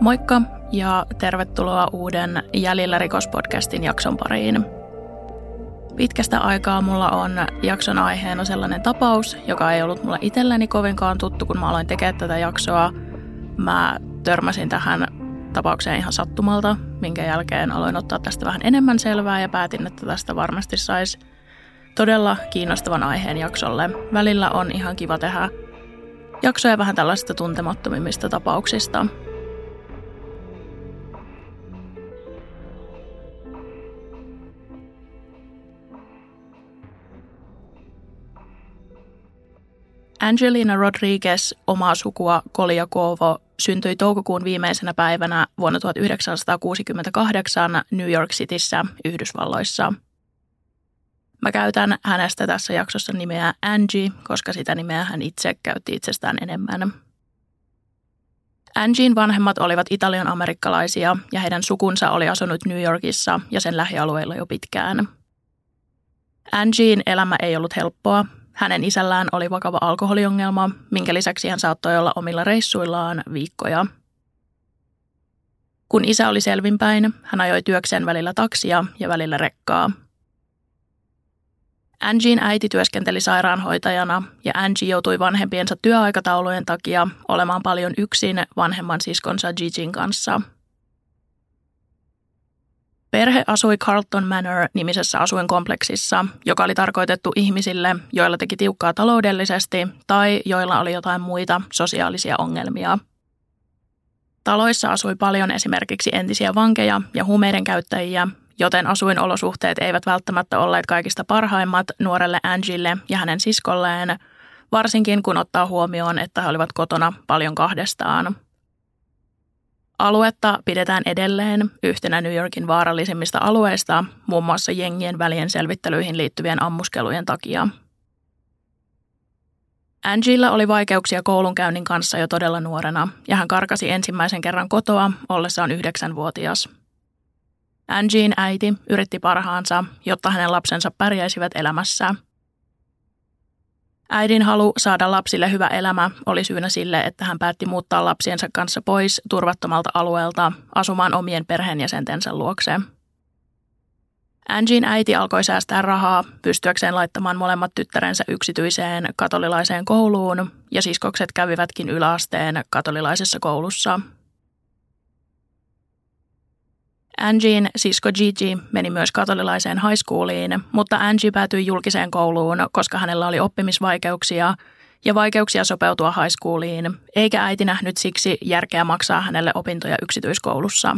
Moikka ja tervetuloa uuden Jäljellä rikospodcastin jakson pariin. Pitkästä aikaa mulla on jakson aiheena sellainen tapaus, joka ei ollut mulle itselleni kovinkaan tuttu, kun mä aloin tekemään tätä jaksoa. Mä törmäsin tähän tapaukseen ihan sattumalta, minkä jälkeen aloin ottaa tästä vähän enemmän selvää ja päätin, että tästä varmasti saisi todella kiinnostavan aiheen jaksolle. Välillä on ihan kiva tehdä jaksoja vähän tällaisista tuntemattomimmista tapauksista. Angelina Rodriguez, omaa sukua Koliakovo, syntyi toukokuun viimeisenä päivänä vuonna 1968 New York Cityssä, Yhdysvalloissa. Mä käytän hänestä tässä jaksossa nimeä Angie, koska sitä nimeä hän itse käytti itsestään enemmän. Angien vanhemmat olivat italian amerikkalaisia ja heidän sukunsa oli asunut New Yorkissa ja sen lähialueilla jo pitkään. Angien elämä ei ollut helppoa hänen isällään oli vakava alkoholiongelma, minkä lisäksi hän saattoi olla omilla reissuillaan viikkoja. Kun isä oli selvinpäin, hän ajoi työkseen välillä taksia ja välillä rekkaa. Angien äiti työskenteli sairaanhoitajana ja Angie joutui vanhempiensa työaikataulujen takia olemaan paljon yksin vanhemman siskonsa Gigin kanssa – Perhe asui Carlton Manor-nimisessä asuinkompleksissa, joka oli tarkoitettu ihmisille, joilla teki tiukkaa taloudellisesti tai joilla oli jotain muita sosiaalisia ongelmia. Taloissa asui paljon esimerkiksi entisiä vankeja ja huumeiden käyttäjiä, joten asuinolosuhteet eivät välttämättä olleet kaikista parhaimmat nuorelle Angille ja hänen siskolleen, varsinkin kun ottaa huomioon, että he olivat kotona paljon kahdestaan – Aluetta pidetään edelleen yhtenä New Yorkin vaarallisimmista alueista, muun muassa jengien välien selvittelyihin liittyvien ammuskelujen takia. Angela oli vaikeuksia koulunkäynnin kanssa jo todella nuorena, ja hän karkasi ensimmäisen kerran kotoa ollessaan yhdeksänvuotias. Angien äiti yritti parhaansa, jotta hänen lapsensa pärjäisivät elämässä – Äidin halu saada lapsille hyvä elämä oli syynä sille, että hän päätti muuttaa lapsiensa kanssa pois turvattomalta alueelta asumaan omien perheenjäsentensä luokse. Angin äiti alkoi säästää rahaa pystyäkseen laittamaan molemmat tyttärensä yksityiseen katolilaiseen kouluun ja siskokset kävivätkin yläasteen katolilaisessa koulussa – Angien sisko Gigi meni myös katolilaiseen high schooliin, mutta Angie päätyi julkiseen kouluun, koska hänellä oli oppimisvaikeuksia ja vaikeuksia sopeutua high schooliin, eikä äiti nähnyt siksi järkeä maksaa hänelle opintoja yksityiskoulussa.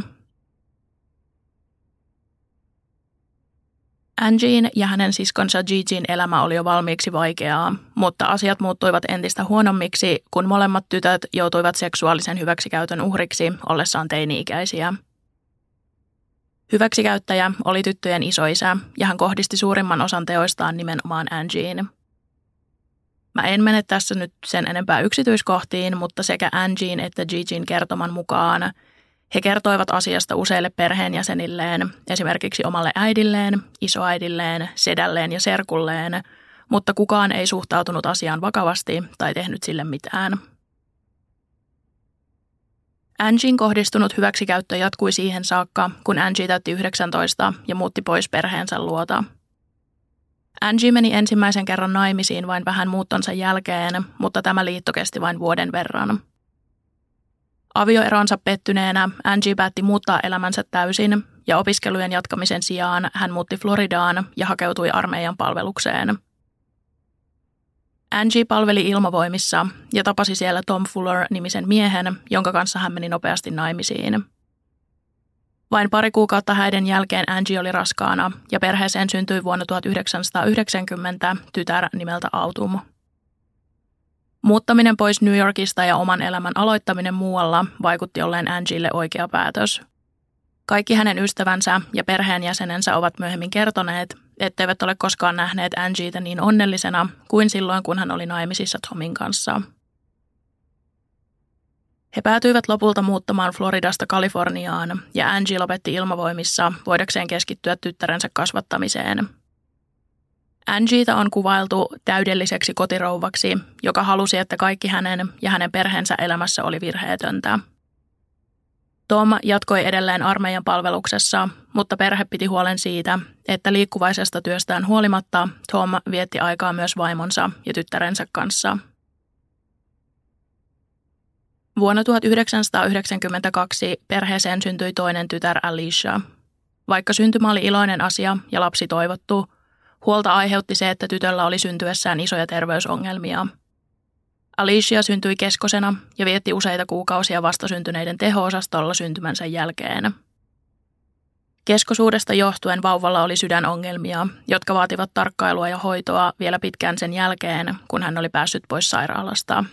Angien ja hänen siskonsa Gigin elämä oli jo valmiiksi vaikeaa, mutta asiat muuttuivat entistä huonommiksi, kun molemmat tytöt joutuivat seksuaalisen hyväksikäytön uhriksi ollessaan teini-ikäisiä – Hyväksikäyttäjä oli tyttöjen isoisä ja hän kohdisti suurimman osan teoistaan nimenomaan Angieen. Mä en mene tässä nyt sen enempää yksityiskohtiin, mutta sekä Angien että Gigin kertoman mukaan he kertoivat asiasta useille perheenjäsenilleen, esimerkiksi omalle äidilleen, isoäidilleen, sedälleen ja serkulleen, mutta kukaan ei suhtautunut asiaan vakavasti tai tehnyt sille mitään – Angin kohdistunut hyväksikäyttö jatkui siihen saakka, kun Angie täytti 19 ja muutti pois perheensä luota. Angie meni ensimmäisen kerran naimisiin vain vähän muuttonsa jälkeen, mutta tämä liitto kesti vain vuoden verran. Avioeronsa pettyneenä Angie päätti muuttaa elämänsä täysin ja opiskelujen jatkamisen sijaan hän muutti Floridaan ja hakeutui armeijan palvelukseen – Angie palveli ilmavoimissa ja tapasi siellä Tom Fuller-nimisen miehen, jonka kanssa hän meni nopeasti naimisiin. Vain pari kuukautta häiden jälkeen Angie oli raskaana ja perheeseen syntyi vuonna 1990 tytär nimeltä Autumn. Muuttaminen pois New Yorkista ja oman elämän aloittaminen muualla vaikutti olleen Angielle oikea päätös. Kaikki hänen ystävänsä ja perheenjäsenensä ovat myöhemmin kertoneet, etteivät ole koskaan nähneet Angieta niin onnellisena kuin silloin, kun hän oli naimisissa Tomin kanssa. He päätyivät lopulta muuttamaan Floridasta Kaliforniaan ja Angie lopetti ilmavoimissa voidakseen keskittyä tyttärensä kasvattamiseen. Angieta on kuvailtu täydelliseksi kotirouvaksi, joka halusi, että kaikki hänen ja hänen perheensä elämässä oli virheetöntä – Tom jatkoi edelleen armeijan palveluksessa, mutta perhe piti huolen siitä, että liikkuvaisesta työstään huolimatta Tom vietti aikaa myös vaimonsa ja tyttärensä kanssa. Vuonna 1992 perheeseen syntyi toinen tytär Alicia. Vaikka syntymä oli iloinen asia ja lapsi toivottu, huolta aiheutti se, että tytöllä oli syntyessään isoja terveysongelmia – Alicia syntyi keskosena ja vietti useita kuukausia vastasyntyneiden teho-osastolla syntymänsä jälkeen. Keskosuudesta johtuen vauvalla oli sydänongelmia, jotka vaativat tarkkailua ja hoitoa vielä pitkään sen jälkeen, kun hän oli päässyt pois sairaalasta.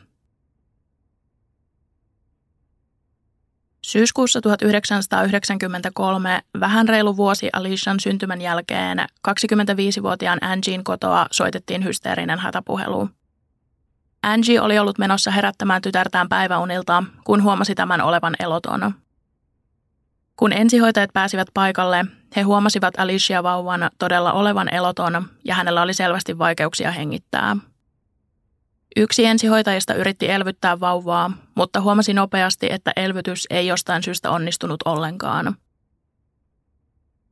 Syyskuussa 1993, vähän reilu vuosi Alician syntymän jälkeen, 25-vuotiaan Angin kotoa soitettiin hysteerinen hätäpuhelu. Angie oli ollut menossa herättämään tytärtään päiväunilta, kun huomasi tämän olevan eloton. Kun ensihoitajat pääsivät paikalle, he huomasivat Alicia vauvan todella olevan eloton ja hänellä oli selvästi vaikeuksia hengittää. Yksi ensihoitajista yritti elvyttää vauvaa, mutta huomasi nopeasti, että elvytys ei jostain syystä onnistunut ollenkaan –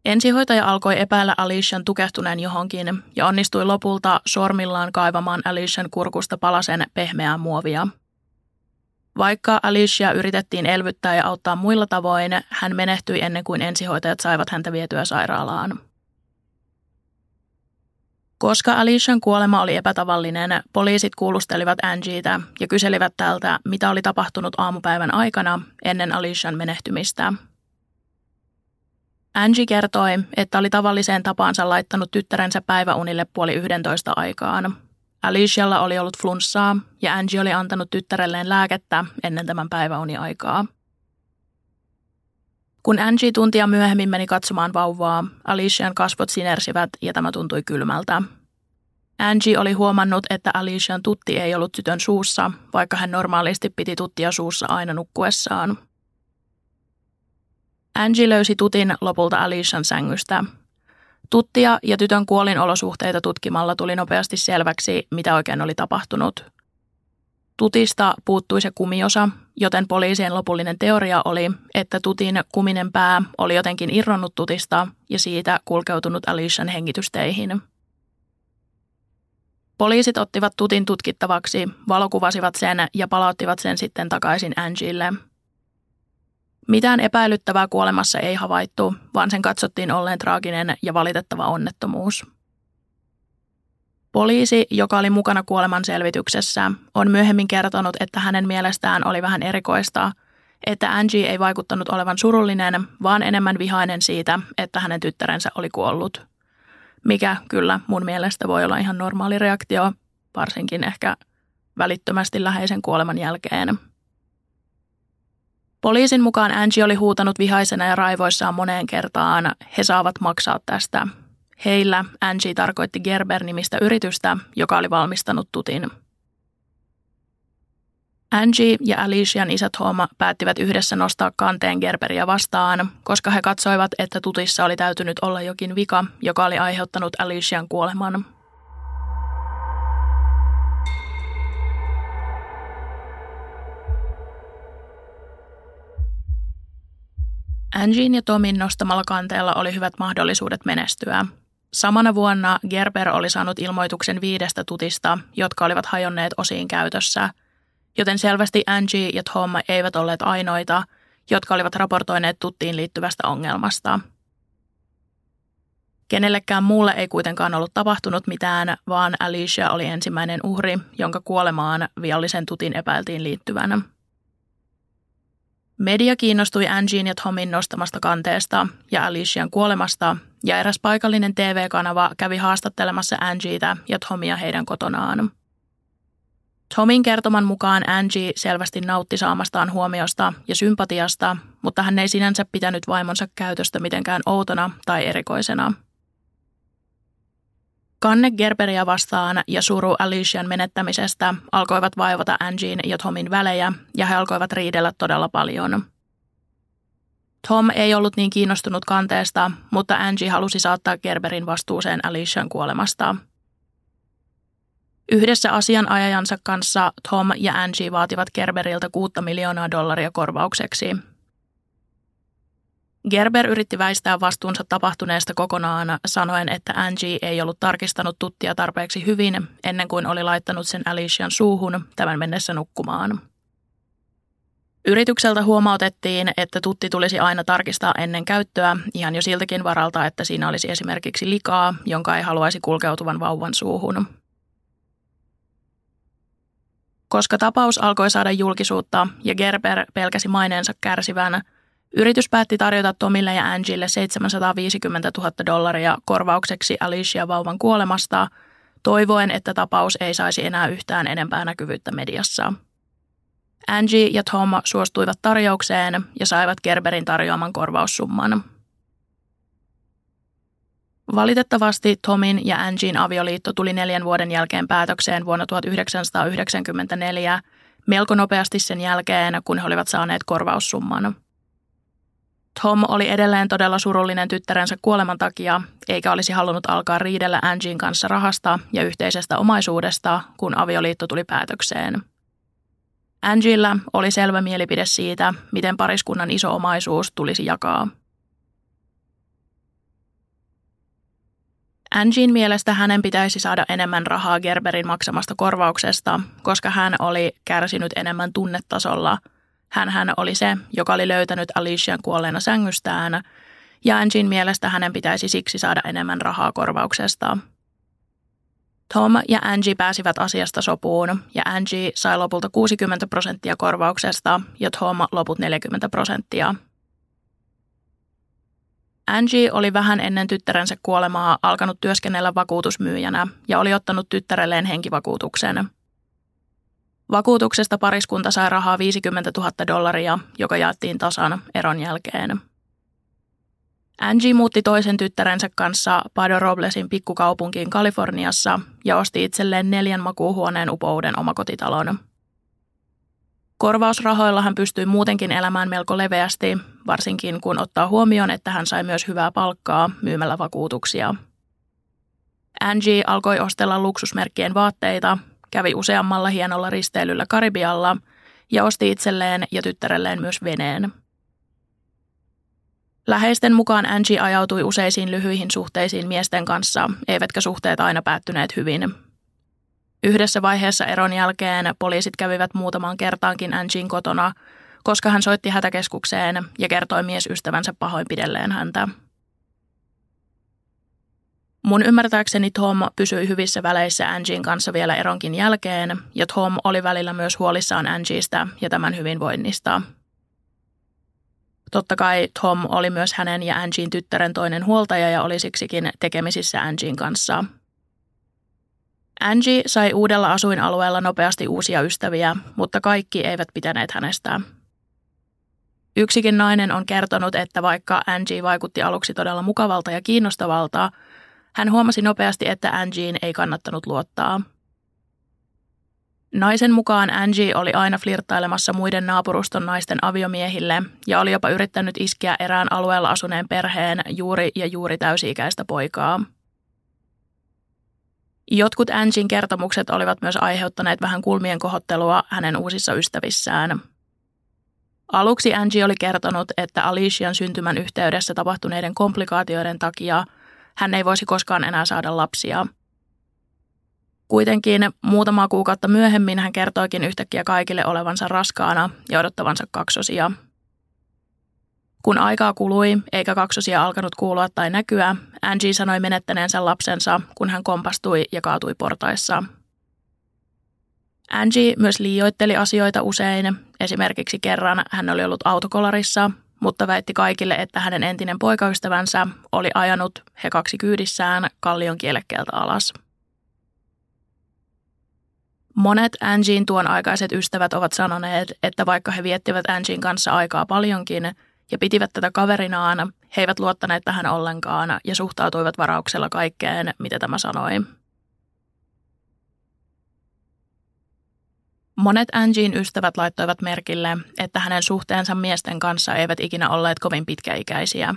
Ensihoitaja alkoi epäillä Alician tukehtuneen johonkin ja onnistui lopulta sormillaan kaivamaan Alician kurkusta palasen pehmeää muovia. Vaikka Alicia yritettiin elvyttää ja auttaa muilla tavoin, hän menehtyi ennen kuin ensihoitajat saivat häntä vietyä sairaalaan. Koska Alician kuolema oli epätavallinen, poliisit kuulustelivat Angietä ja kyselivät tältä, mitä oli tapahtunut aamupäivän aikana ennen Alician menehtymistä – Angie kertoi, että oli tavalliseen tapaansa laittanut tyttärensä päiväunille puoli yhdentoista aikaan. Alicialla oli ollut flunssaa ja Angie oli antanut tyttärelleen lääkettä ennen tämän päiväuniaikaa. Kun Angie tuntia myöhemmin meni katsomaan vauvaa, Alician kasvot sinersivät ja tämä tuntui kylmältä. Angie oli huomannut, että Alician tutti ei ollut tytön suussa, vaikka hän normaalisti piti tuttia suussa aina nukkuessaan. Angie löysi tutin lopulta Alician sängystä. Tuttia ja tytön kuolinolosuhteita tutkimalla tuli nopeasti selväksi, mitä oikein oli tapahtunut. Tutista puuttui se kumiosa, joten poliisien lopullinen teoria oli, että tutin kuminen pää oli jotenkin irronnut tutista ja siitä kulkeutunut Alician hengitysteihin. Poliisit ottivat tutin tutkittavaksi, valokuvasivat sen ja palauttivat sen sitten takaisin Angille – mitään epäilyttävää kuolemassa ei havaittu, vaan sen katsottiin olleen traaginen ja valitettava onnettomuus. Poliisi, joka oli mukana kuoleman selvityksessä, on myöhemmin kertonut, että hänen mielestään oli vähän erikoista, että Angie ei vaikuttanut olevan surullinen, vaan enemmän vihainen siitä, että hänen tyttärensä oli kuollut. Mikä kyllä mun mielestä voi olla ihan normaali reaktio, varsinkin ehkä välittömästi läheisen kuoleman jälkeen – Poliisin mukaan Angie oli huutanut vihaisena ja raivoissaan moneen kertaan, he saavat maksaa tästä. Heillä Angie tarkoitti Gerber-nimistä yritystä, joka oli valmistanut tutin. Angie ja Alician isät Tom päättivät yhdessä nostaa kanteen Gerberia vastaan, koska he katsoivat, että tutissa oli täytynyt olla jokin vika, joka oli aiheuttanut Alician kuoleman. Angin ja Tomin nostamalla kanteella oli hyvät mahdollisuudet menestyä. Samana vuonna Gerber oli saanut ilmoituksen viidestä tutista, jotka olivat hajonneet osiin käytössä, joten selvästi Angie ja Tom eivät olleet ainoita, jotka olivat raportoineet tuttiin liittyvästä ongelmasta. Kenellekään muulle ei kuitenkaan ollut tapahtunut mitään, vaan Alicia oli ensimmäinen uhri, jonka kuolemaan viallisen tutin epäiltiin liittyvänä. Media kiinnostui Angien ja Tomin nostamasta kanteesta ja Alician kuolemasta, ja eräs paikallinen TV-kanava kävi haastattelemassa Angieta ja Tomia heidän kotonaan. Tomin kertoman mukaan Angie selvästi nautti saamastaan huomiosta ja sympatiasta, mutta hän ei sinänsä pitänyt vaimonsa käytöstä mitenkään outona tai erikoisena – Kanne Gerberia vastaan ja suru Alician menettämisestä alkoivat vaivata Angin ja Tomin välejä ja he alkoivat riidellä todella paljon. Tom ei ollut niin kiinnostunut kanteesta, mutta Angie halusi saattaa Gerberin vastuuseen Alician kuolemasta. Yhdessä asianajajansa kanssa Tom ja Angie vaativat Gerberiltä 6 miljoonaa dollaria korvaukseksi. Gerber yritti väistää vastuunsa tapahtuneesta kokonaan sanoen, että Angie ei ollut tarkistanut tuttia tarpeeksi hyvin ennen kuin oli laittanut sen Alician suuhun tämän mennessä nukkumaan. Yritykseltä huomautettiin, että tutti tulisi aina tarkistaa ennen käyttöä ihan jo siltäkin varalta, että siinä olisi esimerkiksi likaa, jonka ei haluaisi kulkeutuvan vauvan suuhun. Koska tapaus alkoi saada julkisuutta ja Gerber pelkäsi maineensa kärsivän, yritys päätti tarjota Tomille ja Angille 750 000 dollaria korvaukseksi Alicia vauvan kuolemasta, toivoen, että tapaus ei saisi enää yhtään enempää näkyvyyttä mediassa. Angie ja Tom suostuivat tarjoukseen ja saivat Gerberin tarjoaman korvaussumman. Valitettavasti Tomin ja Angien avioliitto tuli neljän vuoden jälkeen päätökseen vuonna 1994, melko nopeasti sen jälkeen, kun he olivat saaneet korvaussumman. Tom oli edelleen todella surullinen tyttärensä kuoleman takia, eikä olisi halunnut alkaa riidellä Angien kanssa rahasta ja yhteisestä omaisuudesta, kun avioliitto tuli päätökseen. Angilla oli selvä mielipide siitä, miten pariskunnan iso omaisuus tulisi jakaa. Angin mielestä hänen pitäisi saada enemmän rahaa Gerberin maksamasta korvauksesta, koska hän oli kärsinyt enemmän tunnetasolla. Hän, oli se, joka oli löytänyt Alician kuolleena sängystään, ja Angin mielestä hänen pitäisi siksi saada enemmän rahaa korvauksesta. Tom ja Angie pääsivät asiasta sopuun, ja Angie sai lopulta 60 prosenttia korvauksesta ja Tom loput 40 prosenttia – Angie oli vähän ennen tyttärensä kuolemaa alkanut työskennellä vakuutusmyyjänä ja oli ottanut tyttärelleen henkivakuutuksen. Vakuutuksesta pariskunta sai rahaa 50 000 dollaria, joka jaettiin tasan eron jälkeen. Angie muutti toisen tyttärensä kanssa Pado Roblesin pikkukaupunkiin Kaliforniassa ja osti itselleen neljän makuuhuoneen upouden omakotitalon. Korvausrahoilla hän pystyi muutenkin elämään melko leveästi, varsinkin kun ottaa huomioon, että hän sai myös hyvää palkkaa myymällä vakuutuksia. Angie alkoi ostella luksusmerkkien vaatteita, kävi useammalla hienolla risteilyllä Karibialla ja osti itselleen ja tyttärelleen myös veneen. Läheisten mukaan Angie ajautui useisiin lyhyihin suhteisiin miesten kanssa, eivätkä suhteet aina päättyneet hyvin, Yhdessä vaiheessa eron jälkeen poliisit kävivät muutamaan kertaankin Angin kotona, koska hän soitti hätäkeskukseen ja kertoi miesystävänsä pahoinpidelleen häntä. Mun ymmärtääkseni Tom pysyi hyvissä väleissä Angin kanssa vielä eronkin jälkeen, ja Tom oli välillä myös huolissaan Angiestä ja tämän hyvinvoinnista. Totta kai Tom oli myös hänen ja Angin tyttären toinen huoltaja ja oli siksikin tekemisissä Angin kanssa – Angie sai uudella asuinalueella nopeasti uusia ystäviä, mutta kaikki eivät pitäneet hänestä. Yksikin nainen on kertonut, että vaikka Angie vaikutti aluksi todella mukavalta ja kiinnostavalta, hän huomasi nopeasti, että Angien ei kannattanut luottaa. Naisen mukaan Angie oli aina flirttailemassa muiden naapuruston naisten aviomiehille ja oli jopa yrittänyt iskeä erään alueella asuneen perheen juuri ja juuri täysi-ikäistä poikaa – Jotkut Angin kertomukset olivat myös aiheuttaneet vähän kulmien kohottelua hänen uusissa ystävissään. Aluksi Angie oli kertonut, että Alician syntymän yhteydessä tapahtuneiden komplikaatioiden takia hän ei voisi koskaan enää saada lapsia. Kuitenkin muutama kuukautta myöhemmin hän kertoikin yhtäkkiä kaikille olevansa raskaana ja odottavansa kaksosia – kun aikaa kului eikä kaksosia alkanut kuulua tai näkyä, Angie sanoi menettäneensä lapsensa, kun hän kompastui ja kaatui portaissa. Angie myös liioitteli asioita usein. Esimerkiksi kerran hän oli ollut autokolarissa, mutta väitti kaikille, että hänen entinen poikaystävänsä oli ajanut he kaksi kyydissään kallion kielekkeeltä alas. Monet Angien tuon aikaiset ystävät ovat sanoneet, että vaikka he viettivät Angien kanssa aikaa paljonkin – ja pitivät tätä kaverinaan. He eivät luottaneet tähän ollenkaan ja suhtautuivat varauksella kaikkeen, mitä tämä sanoi. Monet Angien ystävät laittoivat merkille, että hänen suhteensa miesten kanssa eivät ikinä olleet kovin pitkäikäisiä.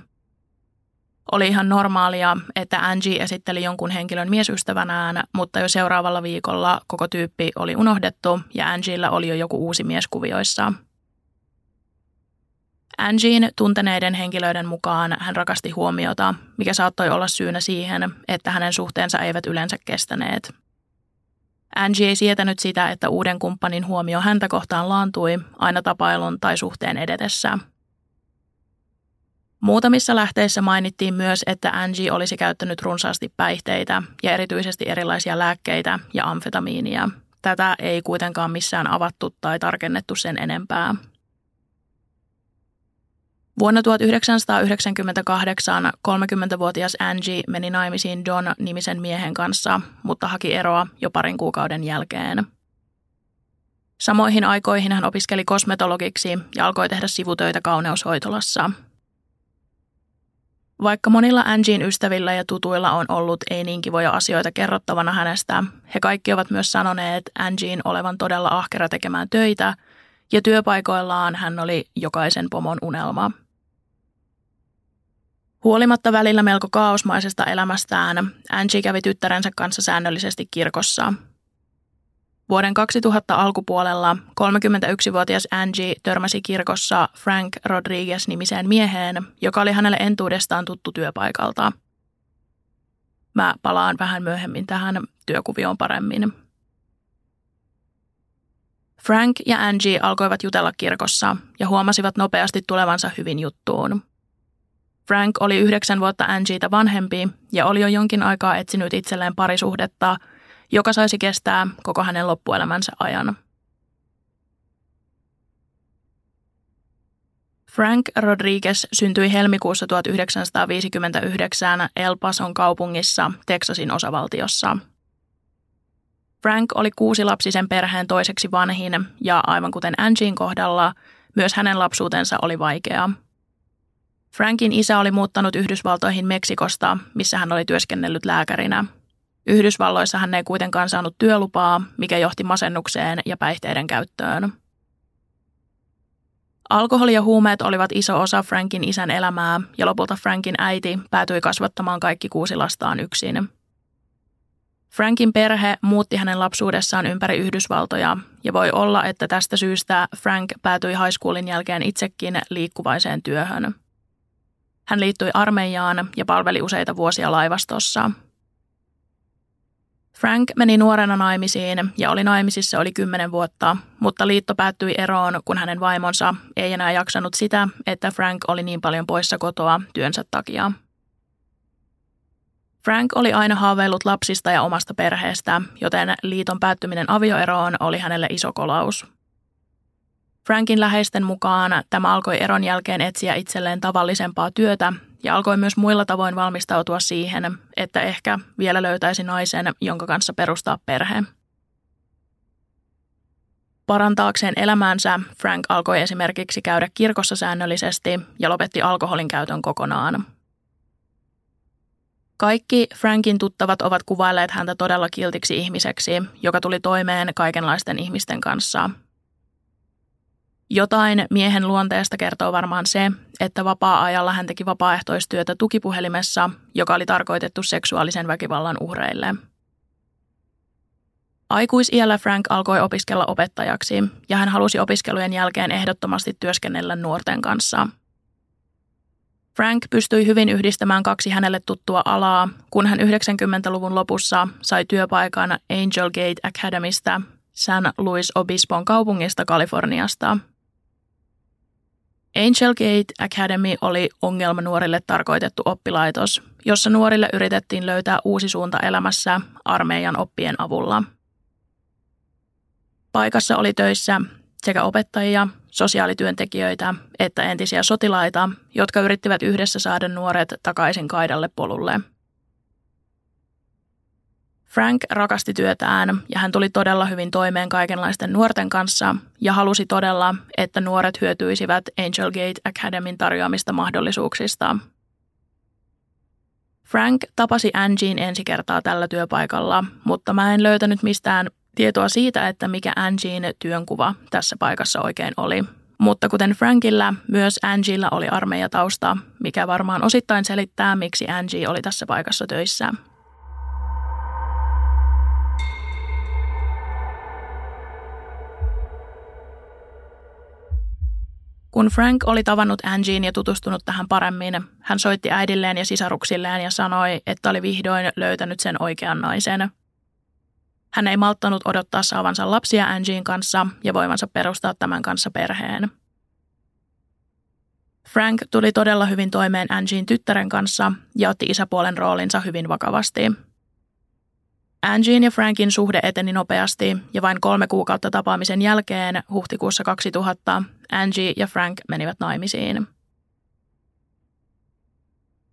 Oli ihan normaalia, että Angie esitteli jonkun henkilön miesystävänään, mutta jo seuraavalla viikolla koko tyyppi oli unohdettu ja Angiella oli jo joku uusi mies kuvioissa – Angien tunteneiden henkilöiden mukaan hän rakasti huomiota, mikä saattoi olla syynä siihen, että hänen suhteensa eivät yleensä kestäneet. Angie ei sietänyt sitä, että uuden kumppanin huomio häntä kohtaan laantui aina tapailun tai suhteen edetessä. Muutamissa lähteissä mainittiin myös, että Angie olisi käyttänyt runsaasti päihteitä ja erityisesti erilaisia lääkkeitä ja amfetamiinia. Tätä ei kuitenkaan missään avattu tai tarkennettu sen enempää. Vuonna 1998 30-vuotias Angie meni naimisiin John nimisen miehen kanssa, mutta haki eroa jo parin kuukauden jälkeen. Samoihin aikoihin hän opiskeli kosmetologiksi ja alkoi tehdä sivutöitä kauneushoitolassa. Vaikka monilla Angien ystävillä ja tutuilla on ollut ei niin kivoja asioita kerrottavana hänestä, he kaikki ovat myös sanoneet Angien olevan todella ahkera tekemään töitä ja työpaikoillaan hän oli jokaisen pomon unelma. Huolimatta välillä melko kaosmaisesta elämästään, Angie kävi tyttärensä kanssa säännöllisesti kirkossa. Vuoden 2000 alkupuolella 31-vuotias Angie törmäsi kirkossa Frank Rodriguez-nimiseen mieheen, joka oli hänelle entuudestaan tuttu työpaikalta. Mä palaan vähän myöhemmin tähän työkuvioon paremmin. Frank ja Angie alkoivat jutella kirkossa ja huomasivat nopeasti tulevansa hyvin juttuun. Frank oli yhdeksän vuotta Angieta vanhempi ja oli jo jonkin aikaa etsinyt itselleen parisuhdetta, joka saisi kestää koko hänen loppuelämänsä ajan. Frank Rodriguez syntyi helmikuussa 1959 El Pason kaupungissa Texasin osavaltiossa. Frank oli kuusilapsisen perheen toiseksi vanhin ja aivan kuten Angien kohdalla, myös hänen lapsuutensa oli vaikea – Frankin isä oli muuttanut Yhdysvaltoihin Meksikosta, missä hän oli työskennellyt lääkärinä. Yhdysvalloissa hän ei kuitenkaan saanut työlupaa, mikä johti masennukseen ja päihteiden käyttöön. Alkoholi ja huumeet olivat iso osa Frankin isän elämää ja lopulta Frankin äiti päätyi kasvattamaan kaikki kuusi lastaan yksin. Frankin perhe muutti hänen lapsuudessaan ympäri Yhdysvaltoja ja voi olla, että tästä syystä Frank päätyi high schoolin jälkeen itsekin liikkuvaiseen työhön – hän liittyi armeijaan ja palveli useita vuosia laivastossa. Frank meni nuorena naimisiin ja oli naimisissa oli kymmenen vuotta, mutta liitto päättyi eroon, kun hänen vaimonsa ei enää jaksanut sitä, että Frank oli niin paljon poissa kotoa työnsä takia. Frank oli aina haaveillut lapsista ja omasta perheestä, joten liiton päättyminen avioeroon oli hänelle iso kolaus. Frankin läheisten mukaan tämä alkoi eron jälkeen etsiä itselleen tavallisempaa työtä ja alkoi myös muilla tavoin valmistautua siihen, että ehkä vielä löytäisi naisen, jonka kanssa perustaa perhe. Parantaakseen elämäänsä Frank alkoi esimerkiksi käydä kirkossa säännöllisesti ja lopetti alkoholin käytön kokonaan. Kaikki Frankin tuttavat ovat kuvailleet häntä todella kiltiksi ihmiseksi, joka tuli toimeen kaikenlaisten ihmisten kanssa – jotain miehen luonteesta kertoo varmaan se, että vapaa-ajalla hän teki vapaaehtoistyötä tukipuhelimessa, joka oli tarkoitettu seksuaalisen väkivallan uhreille. Aikuisiällä Frank alkoi opiskella opettajaksi ja hän halusi opiskelujen jälkeen ehdottomasti työskennellä nuorten kanssa. Frank pystyi hyvin yhdistämään kaksi hänelle tuttua alaa, kun hän 90-luvun lopussa sai työpaikan Angel Gate Academystä San Luis Obispon kaupungista Kaliforniasta – Angel Gate Academy oli ongelma nuorille tarkoitettu oppilaitos, jossa nuorille yritettiin löytää uusi suunta elämässä armeijan oppien avulla. Paikassa oli töissä sekä opettajia, sosiaalityöntekijöitä että entisiä sotilaita, jotka yrittivät yhdessä saada nuoret takaisin kaidalle polulle. Frank rakasti työtään ja hän tuli todella hyvin toimeen kaikenlaisten nuorten kanssa ja halusi todella, että nuoret hyötyisivät Angel Gate Academyn tarjoamista mahdollisuuksista. Frank tapasi Angien ensi kertaa tällä työpaikalla, mutta mä en löytänyt mistään tietoa siitä, että mikä Angien työnkuva tässä paikassa oikein oli. Mutta kuten Frankilla, myös Angiella oli armeijatausta, mikä varmaan osittain selittää, miksi Angie oli tässä paikassa töissä. Kun Frank oli tavannut Angien ja tutustunut tähän paremmin, hän soitti äidilleen ja sisaruksilleen ja sanoi, että oli vihdoin löytänyt sen oikean naisen. Hän ei malttanut odottaa saavansa lapsia Angien kanssa ja voivansa perustaa tämän kanssa perheen. Frank tuli todella hyvin toimeen Angien tyttären kanssa ja otti isäpuolen roolinsa hyvin vakavasti. Angien ja Frankin suhde eteni nopeasti ja vain kolme kuukautta tapaamisen jälkeen huhtikuussa 2000 Angie ja Frank menivät naimisiin.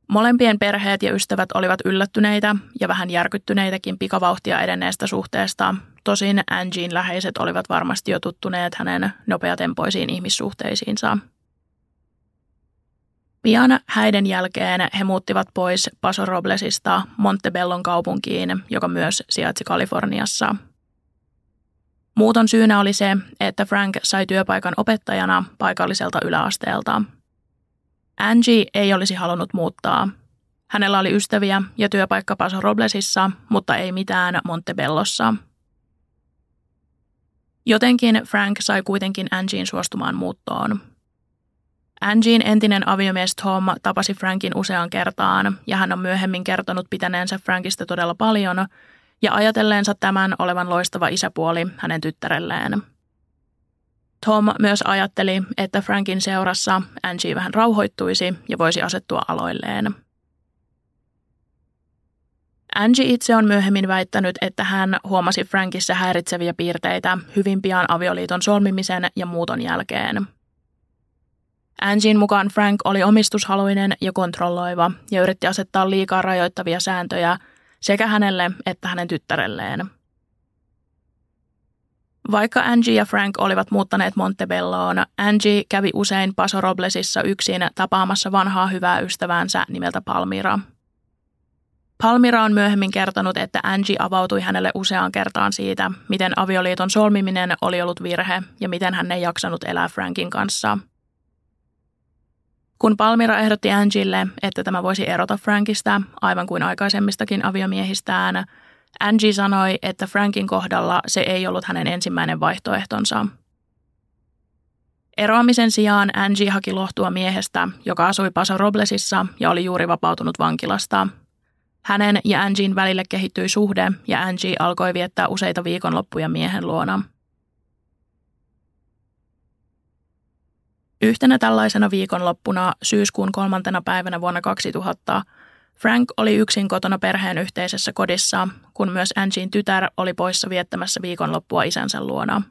Molempien perheet ja ystävät olivat yllättyneitä ja vähän järkyttyneitäkin pikavauhtia edenneestä suhteesta, tosin Angien läheiset olivat varmasti jo tuttuneet hänen nopeatempoisiin ihmissuhteisiinsa – Pian häiden jälkeen he muuttivat pois Paso Roblesista Montebellon kaupunkiin, joka myös sijaitsi Kaliforniassa. Muuton syynä oli se, että Frank sai työpaikan opettajana paikalliselta yläasteelta. Angie ei olisi halunnut muuttaa. Hänellä oli ystäviä ja työpaikka Paso Roblesissa, mutta ei mitään Montebellossa. Jotenkin Frank sai kuitenkin Angien suostumaan muuttoon. Angien entinen aviomies Tom tapasi Frankin useaan kertaan ja hän on myöhemmin kertonut pitäneensä Frankista todella paljon ja ajatelleensa tämän olevan loistava isäpuoli hänen tyttärelleen. Tom myös ajatteli, että Frankin seurassa Angie vähän rauhoittuisi ja voisi asettua aloilleen. Angie itse on myöhemmin väittänyt, että hän huomasi Frankissa häiritseviä piirteitä hyvin pian avioliiton solmimisen ja muuton jälkeen – Angien mukaan Frank oli omistushaluinen ja kontrolloiva ja yritti asettaa liikaa rajoittavia sääntöjä sekä hänelle että hänen tyttärelleen. Vaikka Angie ja Frank olivat muuttaneet Montebelloon, Angie kävi usein Paso Roblesissa yksin tapaamassa vanhaa hyvää ystäväänsä nimeltä Palmira. Palmira on myöhemmin kertonut, että Angie avautui hänelle useaan kertaan siitä, miten avioliiton solmiminen oli ollut virhe ja miten hän ei jaksanut elää Frankin kanssa – kun Palmira ehdotti Angille, että tämä voisi erota Frankista, aivan kuin aikaisemmistakin aviomiehistään, Angie sanoi, että Frankin kohdalla se ei ollut hänen ensimmäinen vaihtoehtonsa. Eroamisen sijaan Angie haki lohtua miehestä, joka asui Paso Roblesissa ja oli juuri vapautunut vankilasta. Hänen ja Angien välille kehittyi suhde ja Angie alkoi viettää useita viikonloppuja miehen luona – Yhtenä tällaisena viikonloppuna syyskuun kolmantena päivänä vuonna 2000 Frank oli yksin kotona perheen yhteisessä kodissa, kun myös Angien tytär oli poissa viettämässä viikonloppua isänsä luona.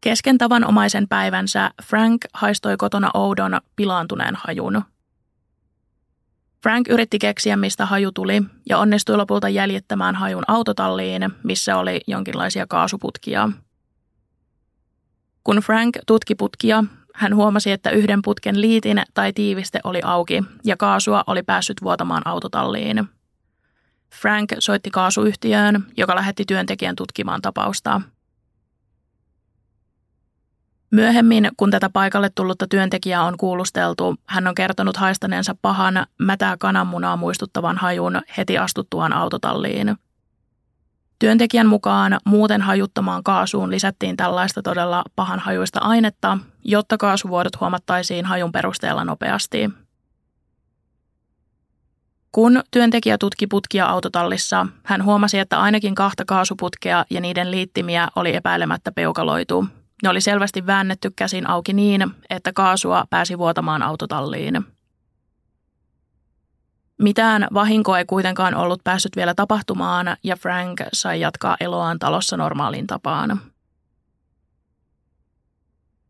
Kesken tavanomaisen päivänsä Frank haistoi kotona oudon pilaantuneen hajun. Frank yritti keksiä, mistä haju tuli, ja onnistui lopulta jäljittämään hajun autotalliin, missä oli jonkinlaisia kaasuputkia – kun Frank tutki putkia, hän huomasi, että yhden putken liitin tai tiiviste oli auki ja kaasua oli päässyt vuotamaan autotalliin. Frank soitti kaasuyhtiöön, joka lähetti työntekijän tutkimaan tapausta. Myöhemmin, kun tätä paikalle tullutta työntekijää on kuulusteltu, hän on kertonut haistaneensa pahan mätää kananmunaa muistuttavan hajun heti astuttuaan autotalliin – Työntekijän mukaan muuten hajuttamaan kaasuun lisättiin tällaista todella pahan hajuista ainetta, jotta kaasuvuodot huomattaisiin hajun perusteella nopeasti. Kun työntekijä tutki putkia autotallissa, hän huomasi, että ainakin kahta kaasuputkea ja niiden liittimiä oli epäilemättä peukaloitu. Ne oli selvästi väännetty käsin auki niin, että kaasua pääsi vuotamaan autotalliin. Mitään vahinkoa ei kuitenkaan ollut päässyt vielä tapahtumaan ja Frank sai jatkaa eloaan talossa normaaliin tapaan.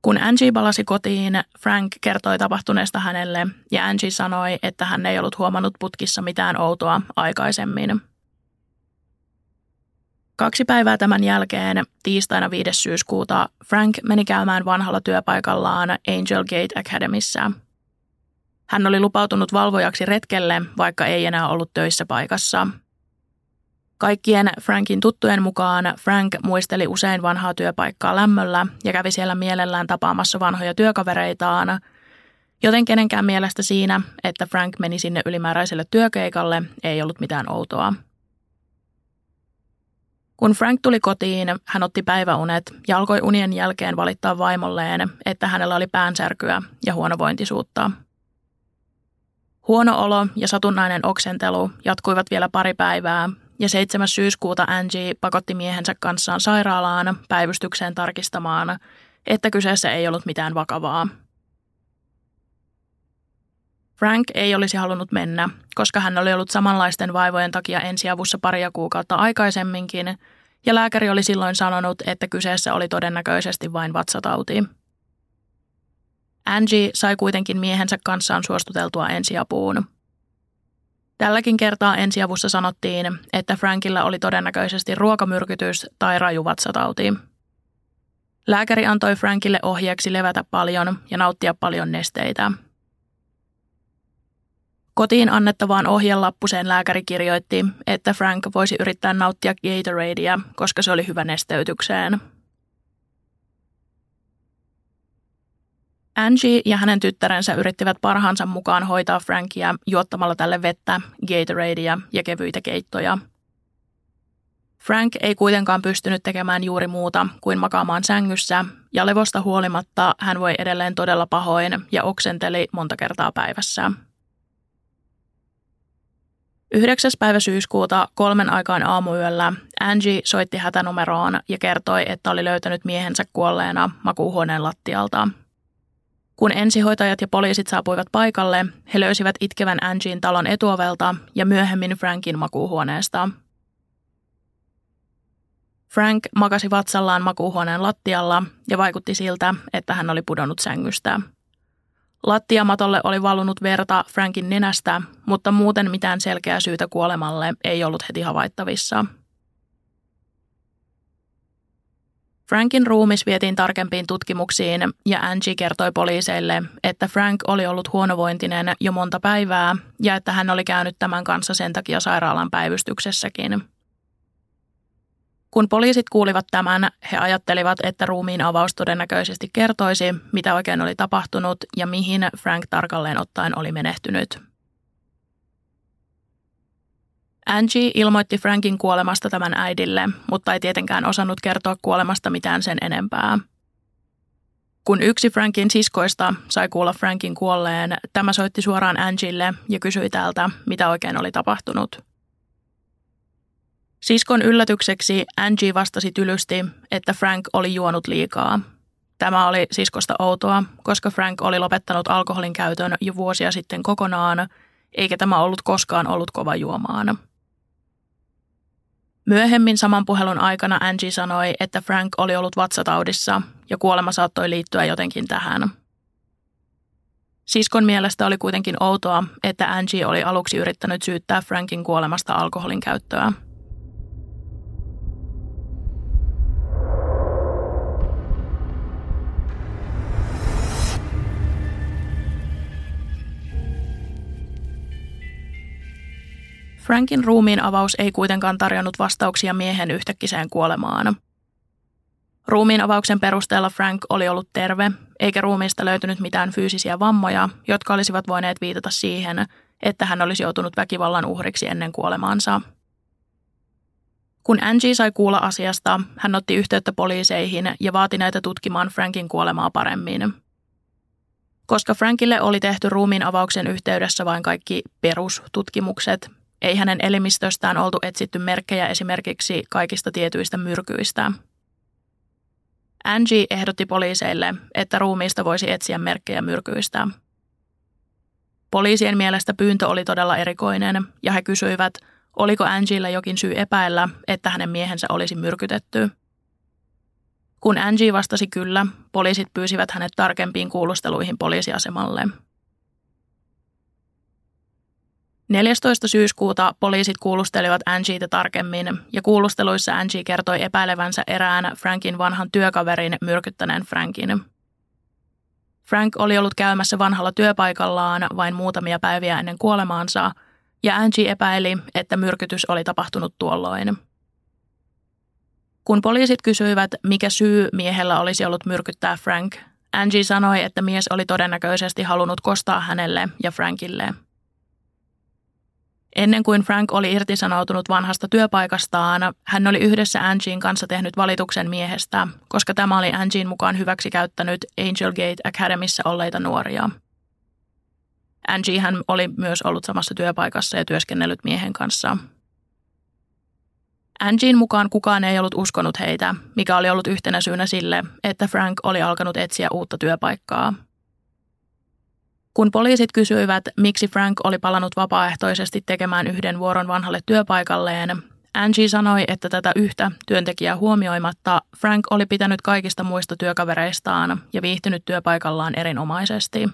Kun Angie palasi kotiin, Frank kertoi tapahtuneesta hänelle ja Angie sanoi, että hän ei ollut huomannut putkissa mitään outoa aikaisemmin. Kaksi päivää tämän jälkeen, tiistaina 5. syyskuuta, Frank meni käymään vanhalla työpaikallaan Angel Gate Academyssä – hän oli lupautunut valvojaksi retkelle, vaikka ei enää ollut töissä paikassa. Kaikkien Frankin tuttujen mukaan Frank muisteli usein vanhaa työpaikkaa lämmöllä ja kävi siellä mielellään tapaamassa vanhoja työkavereitaan, joten kenenkään mielestä siinä, että Frank meni sinne ylimääräiselle työkeikalle, ei ollut mitään outoa. Kun Frank tuli kotiin, hän otti päiväunet ja alkoi unien jälkeen valittaa vaimolleen, että hänellä oli päänsärkyä ja huonovointisuutta. Huono olo ja satunnainen oksentelu jatkuivat vielä pari päivää ja 7. syyskuuta Angie pakotti miehensä kanssaan sairaalaan päivystykseen tarkistamaan, että kyseessä ei ollut mitään vakavaa. Frank ei olisi halunnut mennä, koska hän oli ollut samanlaisten vaivojen takia ensiavussa paria kuukautta aikaisemminkin, ja lääkäri oli silloin sanonut, että kyseessä oli todennäköisesti vain vatsatauti. Angie sai kuitenkin miehensä kanssaan suostuteltua ensiapuun. Tälläkin kertaa ensiavussa sanottiin, että Frankilla oli todennäköisesti ruokamyrkytys tai raju vatsatauti. Lääkäri antoi Frankille ohjeeksi levätä paljon ja nauttia paljon nesteitä – Kotiin annettavaan ohjelappuseen lääkäri kirjoitti, että Frank voisi yrittää nauttia Gatoradea, koska se oli hyvä nesteytykseen. Angie ja hänen tyttärensä yrittivät parhaansa mukaan hoitaa Frankia juottamalla tälle vettä, Gatoradea ja kevyitä keittoja. Frank ei kuitenkaan pystynyt tekemään juuri muuta kuin makaamaan sängyssä, ja levosta huolimatta hän voi edelleen todella pahoin ja oksenteli monta kertaa päivässä. 9. päivä syyskuuta kolmen aikaan aamuyöllä Angie soitti hätänumeroon ja kertoi, että oli löytänyt miehensä kuolleena makuuhuoneen lattialta. Kun ensihoitajat ja poliisit saapuivat paikalle, he löysivät itkevän Angien talon etuovelta ja myöhemmin Frankin makuuhuoneesta. Frank makasi vatsallaan makuuhuoneen lattialla ja vaikutti siltä, että hän oli pudonnut sängystä – Lattiamatolle oli valunut verta Frankin nenästä, mutta muuten mitään selkeää syytä kuolemalle ei ollut heti havaittavissa. Frankin ruumis vietiin tarkempiin tutkimuksiin ja Angie kertoi poliiseille, että Frank oli ollut huonovointinen jo monta päivää ja että hän oli käynyt tämän kanssa sen takia sairaalan päivystyksessäkin – kun poliisit kuulivat tämän, he ajattelivat, että ruumiin avaus todennäköisesti kertoisi, mitä oikein oli tapahtunut ja mihin Frank tarkalleen ottaen oli menehtynyt. Angie ilmoitti Frankin kuolemasta tämän äidille, mutta ei tietenkään osannut kertoa kuolemasta mitään sen enempää. Kun yksi Frankin siskoista sai kuulla Frankin kuolleen, tämä soitti suoraan Angille ja kysyi täältä, mitä oikein oli tapahtunut – Siskon yllätykseksi Angie vastasi tylysti, että Frank oli juonut liikaa. Tämä oli siskosta outoa, koska Frank oli lopettanut alkoholin käytön jo vuosia sitten kokonaan, eikä tämä ollut koskaan ollut kova juomaan. Myöhemmin saman puhelun aikana Angie sanoi, että Frank oli ollut vatsataudissa ja kuolema saattoi liittyä jotenkin tähän. Siskon mielestä oli kuitenkin outoa, että Angie oli aluksi yrittänyt syyttää Frankin kuolemasta alkoholin käyttöä. Frankin ruumiin avaus ei kuitenkaan tarjonnut vastauksia miehen yhtäkkiseen kuolemaan. Ruumiin avauksen perusteella Frank oli ollut terve, eikä ruumiista löytynyt mitään fyysisiä vammoja, jotka olisivat voineet viitata siihen, että hän olisi joutunut väkivallan uhriksi ennen kuolemaansa. Kun Angie sai kuulla asiasta, hän otti yhteyttä poliiseihin ja vaati näitä tutkimaan Frankin kuolemaa paremmin. Koska Frankille oli tehty ruumiin avauksen yhteydessä vain kaikki perustutkimukset, ei hänen elimistöstään oltu etsitty merkkejä esimerkiksi kaikista tietyistä myrkyistä. Angie ehdotti poliiseille, että ruumiista voisi etsiä merkkejä myrkyistä. Poliisien mielestä pyyntö oli todella erikoinen ja he kysyivät, oliko Angiella jokin syy epäillä, että hänen miehensä olisi myrkytetty. Kun Angie vastasi kyllä, poliisit pyysivät hänet tarkempiin kuulusteluihin poliisiasemalle – 14. syyskuuta poliisit kuulustelivat Angieitä tarkemmin ja kuulusteluissa Angie kertoi epäilevänsä erään Frankin vanhan työkaverin myrkyttäneen Frankin. Frank oli ollut käymässä vanhalla työpaikallaan vain muutamia päiviä ennen kuolemaansa ja Angie epäili, että myrkytys oli tapahtunut tuolloin. Kun poliisit kysyivät, mikä syy miehellä olisi ollut myrkyttää Frank, Angie sanoi, että mies oli todennäköisesti halunnut kostaa hänelle ja Frankille – Ennen kuin Frank oli irtisanoutunut vanhasta työpaikastaan, hän oli yhdessä Angien kanssa tehnyt valituksen miehestä, koska tämä oli Angien mukaan hyväksi käyttänyt Angel Gate Academissa olleita nuoria. Angie hän oli myös ollut samassa työpaikassa ja työskennellyt miehen kanssa. Angien mukaan kukaan ei ollut uskonut heitä, mikä oli ollut yhtenä syynä sille, että Frank oli alkanut etsiä uutta työpaikkaa – kun poliisit kysyivät, miksi Frank oli palannut vapaaehtoisesti tekemään yhden vuoron vanhalle työpaikalleen, Angie sanoi, että tätä yhtä työntekijää huomioimatta Frank oli pitänyt kaikista muista työkavereistaan ja viihtynyt työpaikallaan erinomaisesti.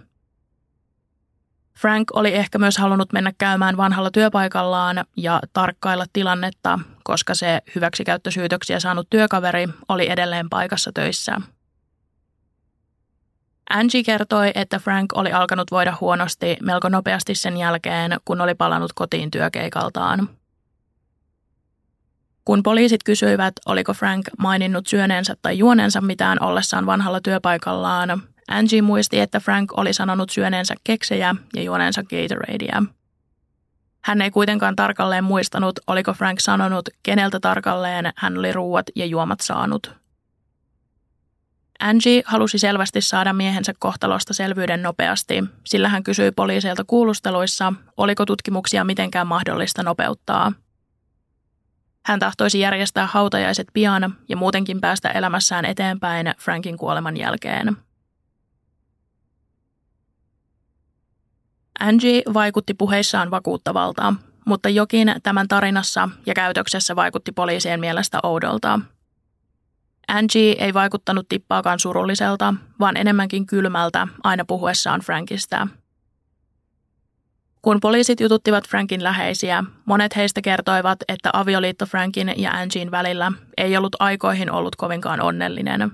Frank oli ehkä myös halunnut mennä käymään vanhalla työpaikallaan ja tarkkailla tilannetta, koska se hyväksikäyttösyytöksiä saanut työkaveri oli edelleen paikassa töissä – Angie kertoi, että Frank oli alkanut voida huonosti melko nopeasti sen jälkeen, kun oli palannut kotiin työkeikaltaan. Kun poliisit kysyivät, oliko Frank maininnut syöneensä tai juoneensa mitään ollessaan vanhalla työpaikallaan, Angie muisti, että Frank oli sanonut syöneensä keksejä ja juoneensa Gatoradea. Hän ei kuitenkaan tarkalleen muistanut, oliko Frank sanonut, keneltä tarkalleen hän oli ruuat ja juomat saanut. Angie halusi selvästi saada miehensä kohtalosta selvyyden nopeasti, sillä hän kysyi poliiseilta kuulusteluissa, oliko tutkimuksia mitenkään mahdollista nopeuttaa. Hän tahtoisi järjestää hautajaiset pian ja muutenkin päästä elämässään eteenpäin Frankin kuoleman jälkeen. Angie vaikutti puheissaan vakuuttavalta, mutta jokin tämän tarinassa ja käytöksessä vaikutti poliisien mielestä oudolta – Angie ei vaikuttanut tippaakaan surulliselta, vaan enemmänkin kylmältä aina puhuessaan Frankista. Kun poliisit jututtivat Frankin läheisiä, monet heistä kertoivat, että avioliitto Frankin ja Angien välillä ei ollut aikoihin ollut kovinkaan onnellinen.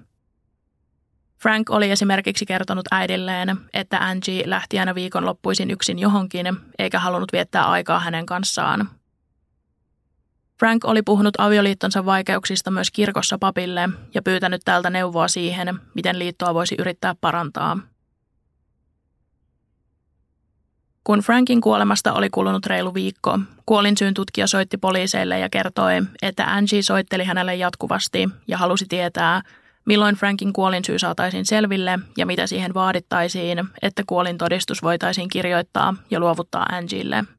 Frank oli esimerkiksi kertonut äidilleen, että Angie lähti aina viikonloppuisin yksin johonkin, eikä halunnut viettää aikaa hänen kanssaan – Frank oli puhunut avioliittonsa vaikeuksista myös kirkossa papille ja pyytänyt tältä neuvoa siihen, miten liittoa voisi yrittää parantaa. Kun Frankin kuolemasta oli kulunut reilu viikko, kuolinsyyn tutkija soitti poliiseille ja kertoi, että Angie soitteli hänelle jatkuvasti ja halusi tietää, milloin Frankin kuolinsyy saataisiin selville ja mitä siihen vaadittaisiin, että kuolintodistus voitaisiin kirjoittaa ja luovuttaa Angielle –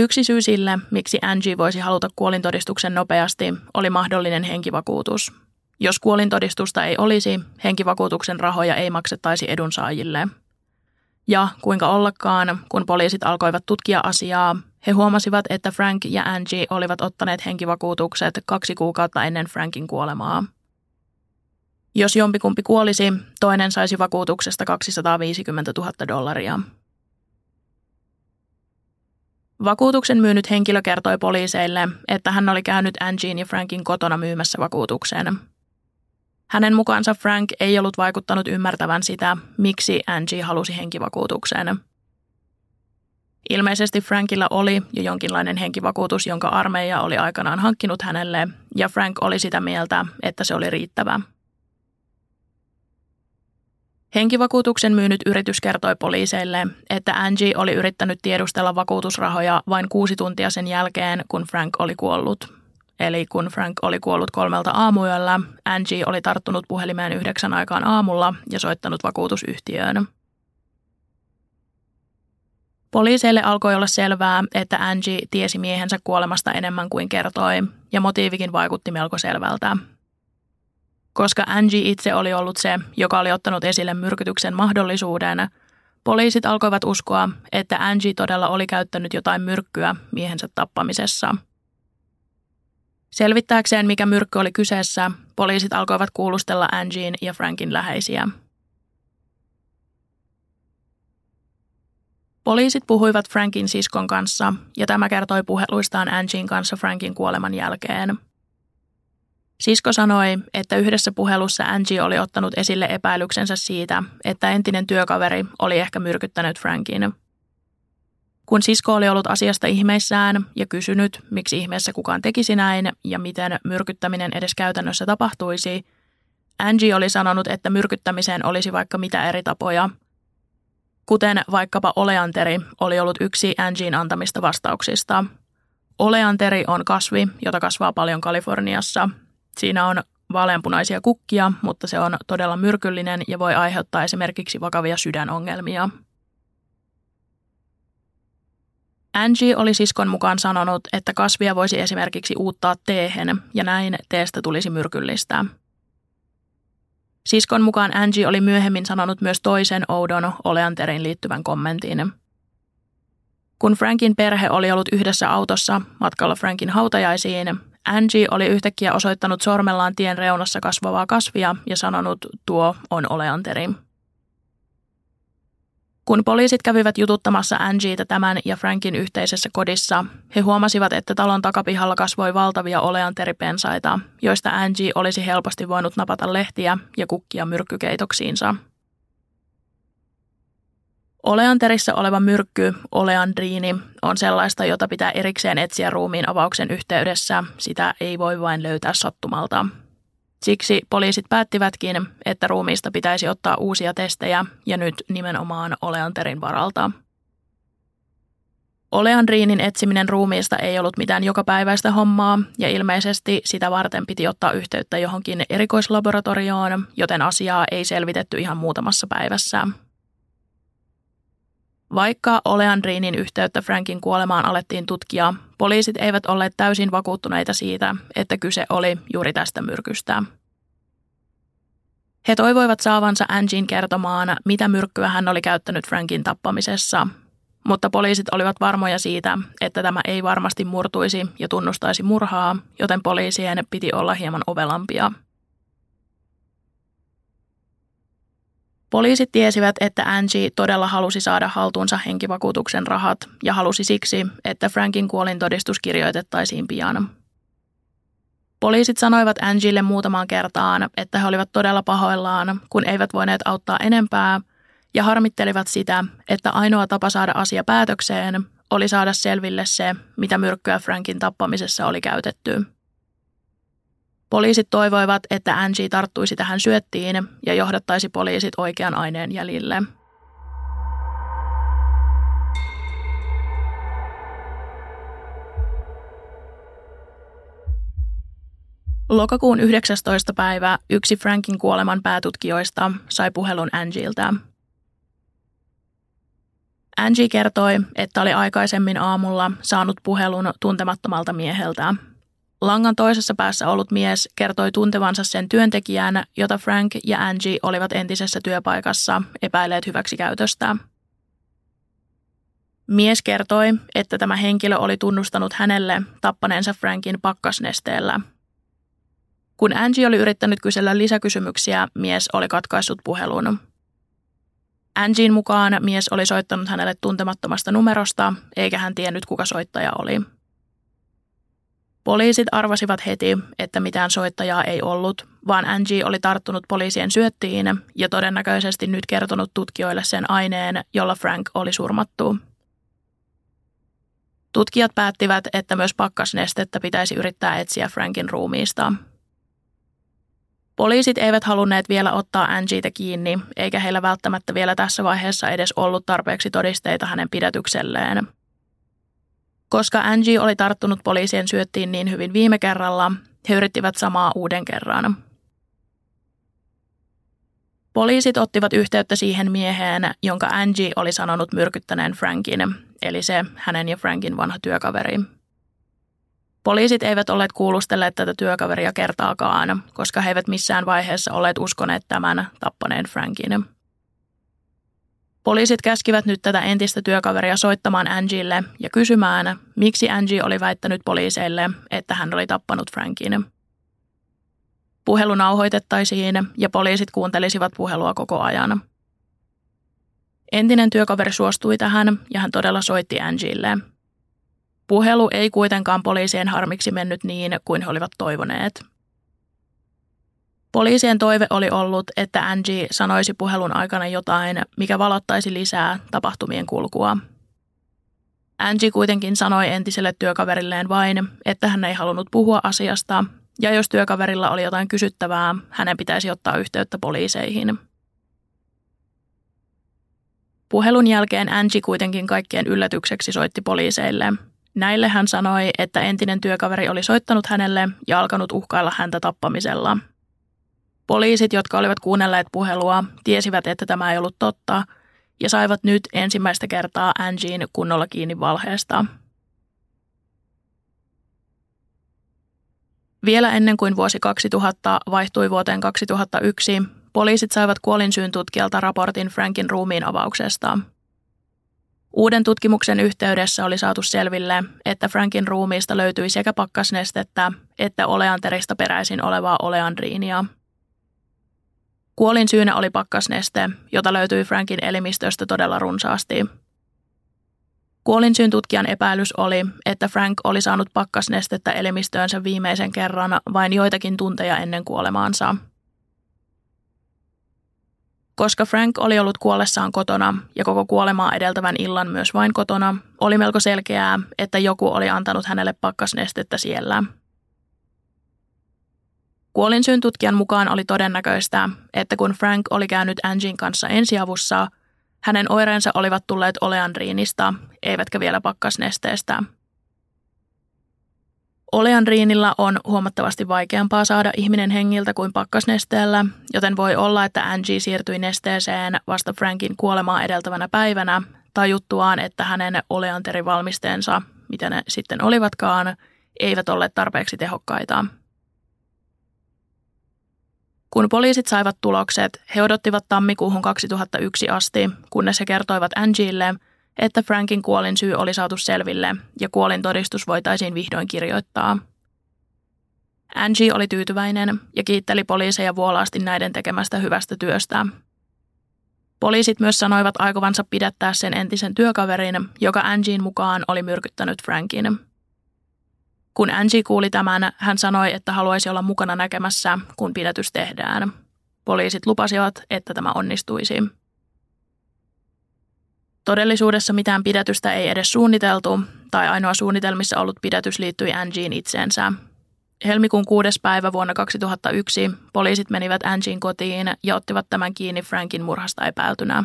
Yksi syy sille, miksi Angie voisi haluta kuolintodistuksen nopeasti, oli mahdollinen henkivakuutus. Jos kuolintodistusta ei olisi, henkivakuutuksen rahoja ei maksettaisi edunsaajille. Ja kuinka ollakaan, kun poliisit alkoivat tutkia asiaa, he huomasivat, että Frank ja Angie olivat ottaneet henkivakuutukset kaksi kuukautta ennen Frankin kuolemaa. Jos jompikumpi kuolisi, toinen saisi vakuutuksesta 250 000 dollaria. Vakuutuksen myynyt henkilö kertoi poliiseille, että hän oli käynyt Angien ja Frankin kotona myymässä vakuutuksen. Hänen mukaansa Frank ei ollut vaikuttanut ymmärtävän sitä, miksi Angie halusi henkivakuutuksen. Ilmeisesti Frankilla oli jo jonkinlainen henkivakuutus, jonka armeija oli aikanaan hankkinut hänelle, ja Frank oli sitä mieltä, että se oli riittävä. Henkivakuutuksen myynyt yritys kertoi poliiseille, että Angie oli yrittänyt tiedustella vakuutusrahoja vain kuusi tuntia sen jälkeen, kun Frank oli kuollut. Eli kun Frank oli kuollut kolmelta aamuyöllä, Angie oli tarttunut puhelimeen yhdeksän aikaan aamulla ja soittanut vakuutusyhtiöön. Poliiseille alkoi olla selvää, että Angie tiesi miehensä kuolemasta enemmän kuin kertoi, ja motiivikin vaikutti melko selvältä – koska Angie itse oli ollut se, joka oli ottanut esille myrkytyksen mahdollisuuden, poliisit alkoivat uskoa, että Angie todella oli käyttänyt jotain myrkkyä miehensä tappamisessa. Selvittääkseen, mikä myrkky oli kyseessä, poliisit alkoivat kuulustella Angien ja Frankin läheisiä. Poliisit puhuivat Frankin siskon kanssa ja tämä kertoi puheluistaan Angien kanssa Frankin kuoleman jälkeen – Sisko sanoi, että yhdessä puhelussa Angie oli ottanut esille epäilyksensä siitä, että entinen työkaveri oli ehkä myrkyttänyt Frankin. Kun sisko oli ollut asiasta ihmeissään ja kysynyt, miksi ihmeessä kukaan tekisi näin ja miten myrkyttäminen edes käytännössä tapahtuisi, Angie oli sanonut, että myrkyttämiseen olisi vaikka mitä eri tapoja. kuten vaikkapa oleanteri oli ollut yksi Angien antamista vastauksista. Oleanteri on kasvi, jota kasvaa paljon Kaliforniassa. Siinä on vaaleanpunaisia kukkia, mutta se on todella myrkyllinen ja voi aiheuttaa esimerkiksi vakavia sydänongelmia. Angie oli siskon mukaan sanonut, että kasvia voisi esimerkiksi uuttaa teehen ja näin teestä tulisi myrkyllistä. Siskon mukaan Angie oli myöhemmin sanonut myös toisen oudon oleanterin liittyvän kommentin. Kun Frankin perhe oli ollut yhdessä autossa matkalla Frankin hautajaisiin, Angie oli yhtäkkiä osoittanut sormellaan tien reunassa kasvavaa kasvia ja sanonut, tuo on oleanteri. Kun poliisit kävivät jututtamassa Angietä tämän ja Frankin yhteisessä kodissa, he huomasivat, että talon takapihalla kasvoi valtavia oleanteripensaita, joista Angie olisi helposti voinut napata lehtiä ja kukkia myrkkykeitoksiinsa. Oleanterissa oleva myrkky, oleandriini, on sellaista, jota pitää erikseen etsiä ruumiin avauksen yhteydessä. Sitä ei voi vain löytää sattumalta. Siksi poliisit päättivätkin, että ruumiista pitäisi ottaa uusia testejä ja nyt nimenomaan oleanterin varalta. Oleandriinin etsiminen ruumiista ei ollut mitään jokapäiväistä hommaa ja ilmeisesti sitä varten piti ottaa yhteyttä johonkin erikoislaboratorioon, joten asiaa ei selvitetty ihan muutamassa päivässä. Vaikka Oleandriinin yhteyttä Frankin kuolemaan alettiin tutkia, poliisit eivät olleet täysin vakuuttuneita siitä, että kyse oli juuri tästä myrkystä. He toivoivat saavansa Angin kertomaan, mitä myrkkyä hän oli käyttänyt Frankin tappamisessa, mutta poliisit olivat varmoja siitä, että tämä ei varmasti murtuisi ja tunnustaisi murhaa, joten poliisien piti olla hieman ovelampia – Poliisit tiesivät, että Angie todella halusi saada haltuunsa henkivakuutuksen rahat ja halusi siksi, että Frankin kuolintodistus kirjoitettaisiin pian. Poliisit sanoivat Angielle muutamaan kertaan, että he olivat todella pahoillaan, kun eivät voineet auttaa enempää, ja harmittelivat sitä, että ainoa tapa saada asia päätökseen oli saada selville se, mitä myrkkyä Frankin tappamisessa oli käytetty. Poliisit toivoivat, että Angie tarttuisi tähän syöttiin ja johdattaisi poliisit oikean aineen jäljille. Lokakuun 19. päivä yksi Frankin kuoleman päätutkijoista sai puhelun Angieltä. Angie kertoi, että oli aikaisemmin aamulla saanut puhelun tuntemattomalta mieheltä – Langan toisessa päässä ollut mies kertoi tuntevansa sen työntekijän, jota Frank ja Angie olivat entisessä työpaikassa epäilleet hyväksikäytöstä. Mies kertoi, että tämä henkilö oli tunnustanut hänelle tappaneensa Frankin pakkasnesteellä. Kun Angie oli yrittänyt kysellä lisäkysymyksiä, mies oli katkaissut puhelun. Angien mukaan mies oli soittanut hänelle tuntemattomasta numerosta, eikä hän tiennyt kuka soittaja oli. Poliisit arvasivat heti, että mitään soittajaa ei ollut, vaan Angie oli tarttunut poliisien syöttiin ja todennäköisesti nyt kertonut tutkijoille sen aineen, jolla Frank oli surmattu. Tutkijat päättivät, että myös pakkasnestettä pitäisi yrittää etsiä Frankin ruumiista. Poliisit eivät halunneet vielä ottaa Angietä kiinni, eikä heillä välttämättä vielä tässä vaiheessa edes ollut tarpeeksi todisteita hänen pidätykselleen – koska Angie oli tarttunut poliisien syöttiin niin hyvin viime kerralla, he yrittivät samaa uuden kerran. Poliisit ottivat yhteyttä siihen mieheen, jonka Angie oli sanonut myrkyttäneen Frankin, eli se hänen ja Frankin vanha työkaveri. Poliisit eivät olleet kuulustelleet tätä työkaveria kertaakaan, koska he eivät missään vaiheessa olleet uskoneet tämän tappaneen Frankin. Poliisit käskivät nyt tätä entistä työkaveria soittamaan Angielle ja kysymään, miksi Angie oli väittänyt poliiseille, että hän oli tappanut Frankin. Puhelu nauhoitettaisiin ja poliisit kuuntelisivat puhelua koko ajan. Entinen työkaveri suostui tähän ja hän todella soitti Angielle. Puhelu ei kuitenkaan poliisien harmiksi mennyt niin kuin he olivat toivoneet. Poliisien toive oli ollut, että Angie sanoisi puhelun aikana jotain, mikä valottaisi lisää tapahtumien kulkua. Angie kuitenkin sanoi entiselle työkaverilleen vain, että hän ei halunnut puhua asiasta, ja jos työkaverilla oli jotain kysyttävää, hänen pitäisi ottaa yhteyttä poliiseihin. Puhelun jälkeen Angie kuitenkin kaikkien yllätykseksi soitti poliiseille. Näille hän sanoi, että entinen työkaveri oli soittanut hänelle ja alkanut uhkailla häntä tappamisella. Poliisit, jotka olivat kuunnelleet puhelua, tiesivät, että tämä ei ollut totta ja saivat nyt ensimmäistä kertaa Angien kunnolla kiinni valheesta. Vielä ennen kuin vuosi 2000 vaihtui vuoteen 2001, poliisit saivat kuolinsyyn tutkijalta raportin Frankin ruumiin avauksesta. Uuden tutkimuksen yhteydessä oli saatu selville, että Frankin ruumiista löytyi sekä pakkasnestettä että oleanterista peräisin olevaa oleandriinia. Kuolin syynä oli pakkasneste, jota löytyi Frankin elimistöstä todella runsaasti – Kuolinsyyn tutkijan epäilys oli, että Frank oli saanut pakkasnestettä elimistöönsä viimeisen kerran vain joitakin tunteja ennen kuolemaansa. Koska Frank oli ollut kuollessaan kotona ja koko kuolemaa edeltävän illan myös vain kotona, oli melko selkeää, että joku oli antanut hänelle pakkasnestettä siellä. Kuolinsyyn tutkijan mukaan oli todennäköistä, että kun Frank oli käynyt Angin kanssa ensiavussa – hänen oireensa olivat tulleet oleandriinista, eivätkä vielä pakkasnesteestä. Oleandriinilla on huomattavasti vaikeampaa saada ihminen hengiltä kuin pakkasnesteellä, joten voi olla, että Angie siirtyi nesteeseen vasta Frankin kuolemaa edeltävänä päivänä juttuaan, että hänen oleanterivalmisteensa, mitä ne sitten olivatkaan, eivät olleet tarpeeksi tehokkaita – kun poliisit saivat tulokset, he odottivat tammikuuhun 2001 asti, kunnes he kertoivat Angielle, että Frankin kuolin syy oli saatu selville ja kuolin todistus voitaisiin vihdoin kirjoittaa. Angie oli tyytyväinen ja kiitteli poliiseja vuolaasti näiden tekemästä hyvästä työstä. Poliisit myös sanoivat aikovansa pidättää sen entisen työkaverin, joka Angien mukaan oli myrkyttänyt Frankin. Kun Angie kuuli tämän, hän sanoi, että haluaisi olla mukana näkemässä, kun pidätys tehdään. Poliisit lupasivat, että tämä onnistuisi. Todellisuudessa mitään pidätystä ei edes suunniteltu, tai ainoa suunnitelmissa ollut pidätys liittyi Angien itseensä. Helmikuun kuudes päivä vuonna 2001 poliisit menivät Angien kotiin ja ottivat tämän kiinni Frankin murhasta epäiltynä.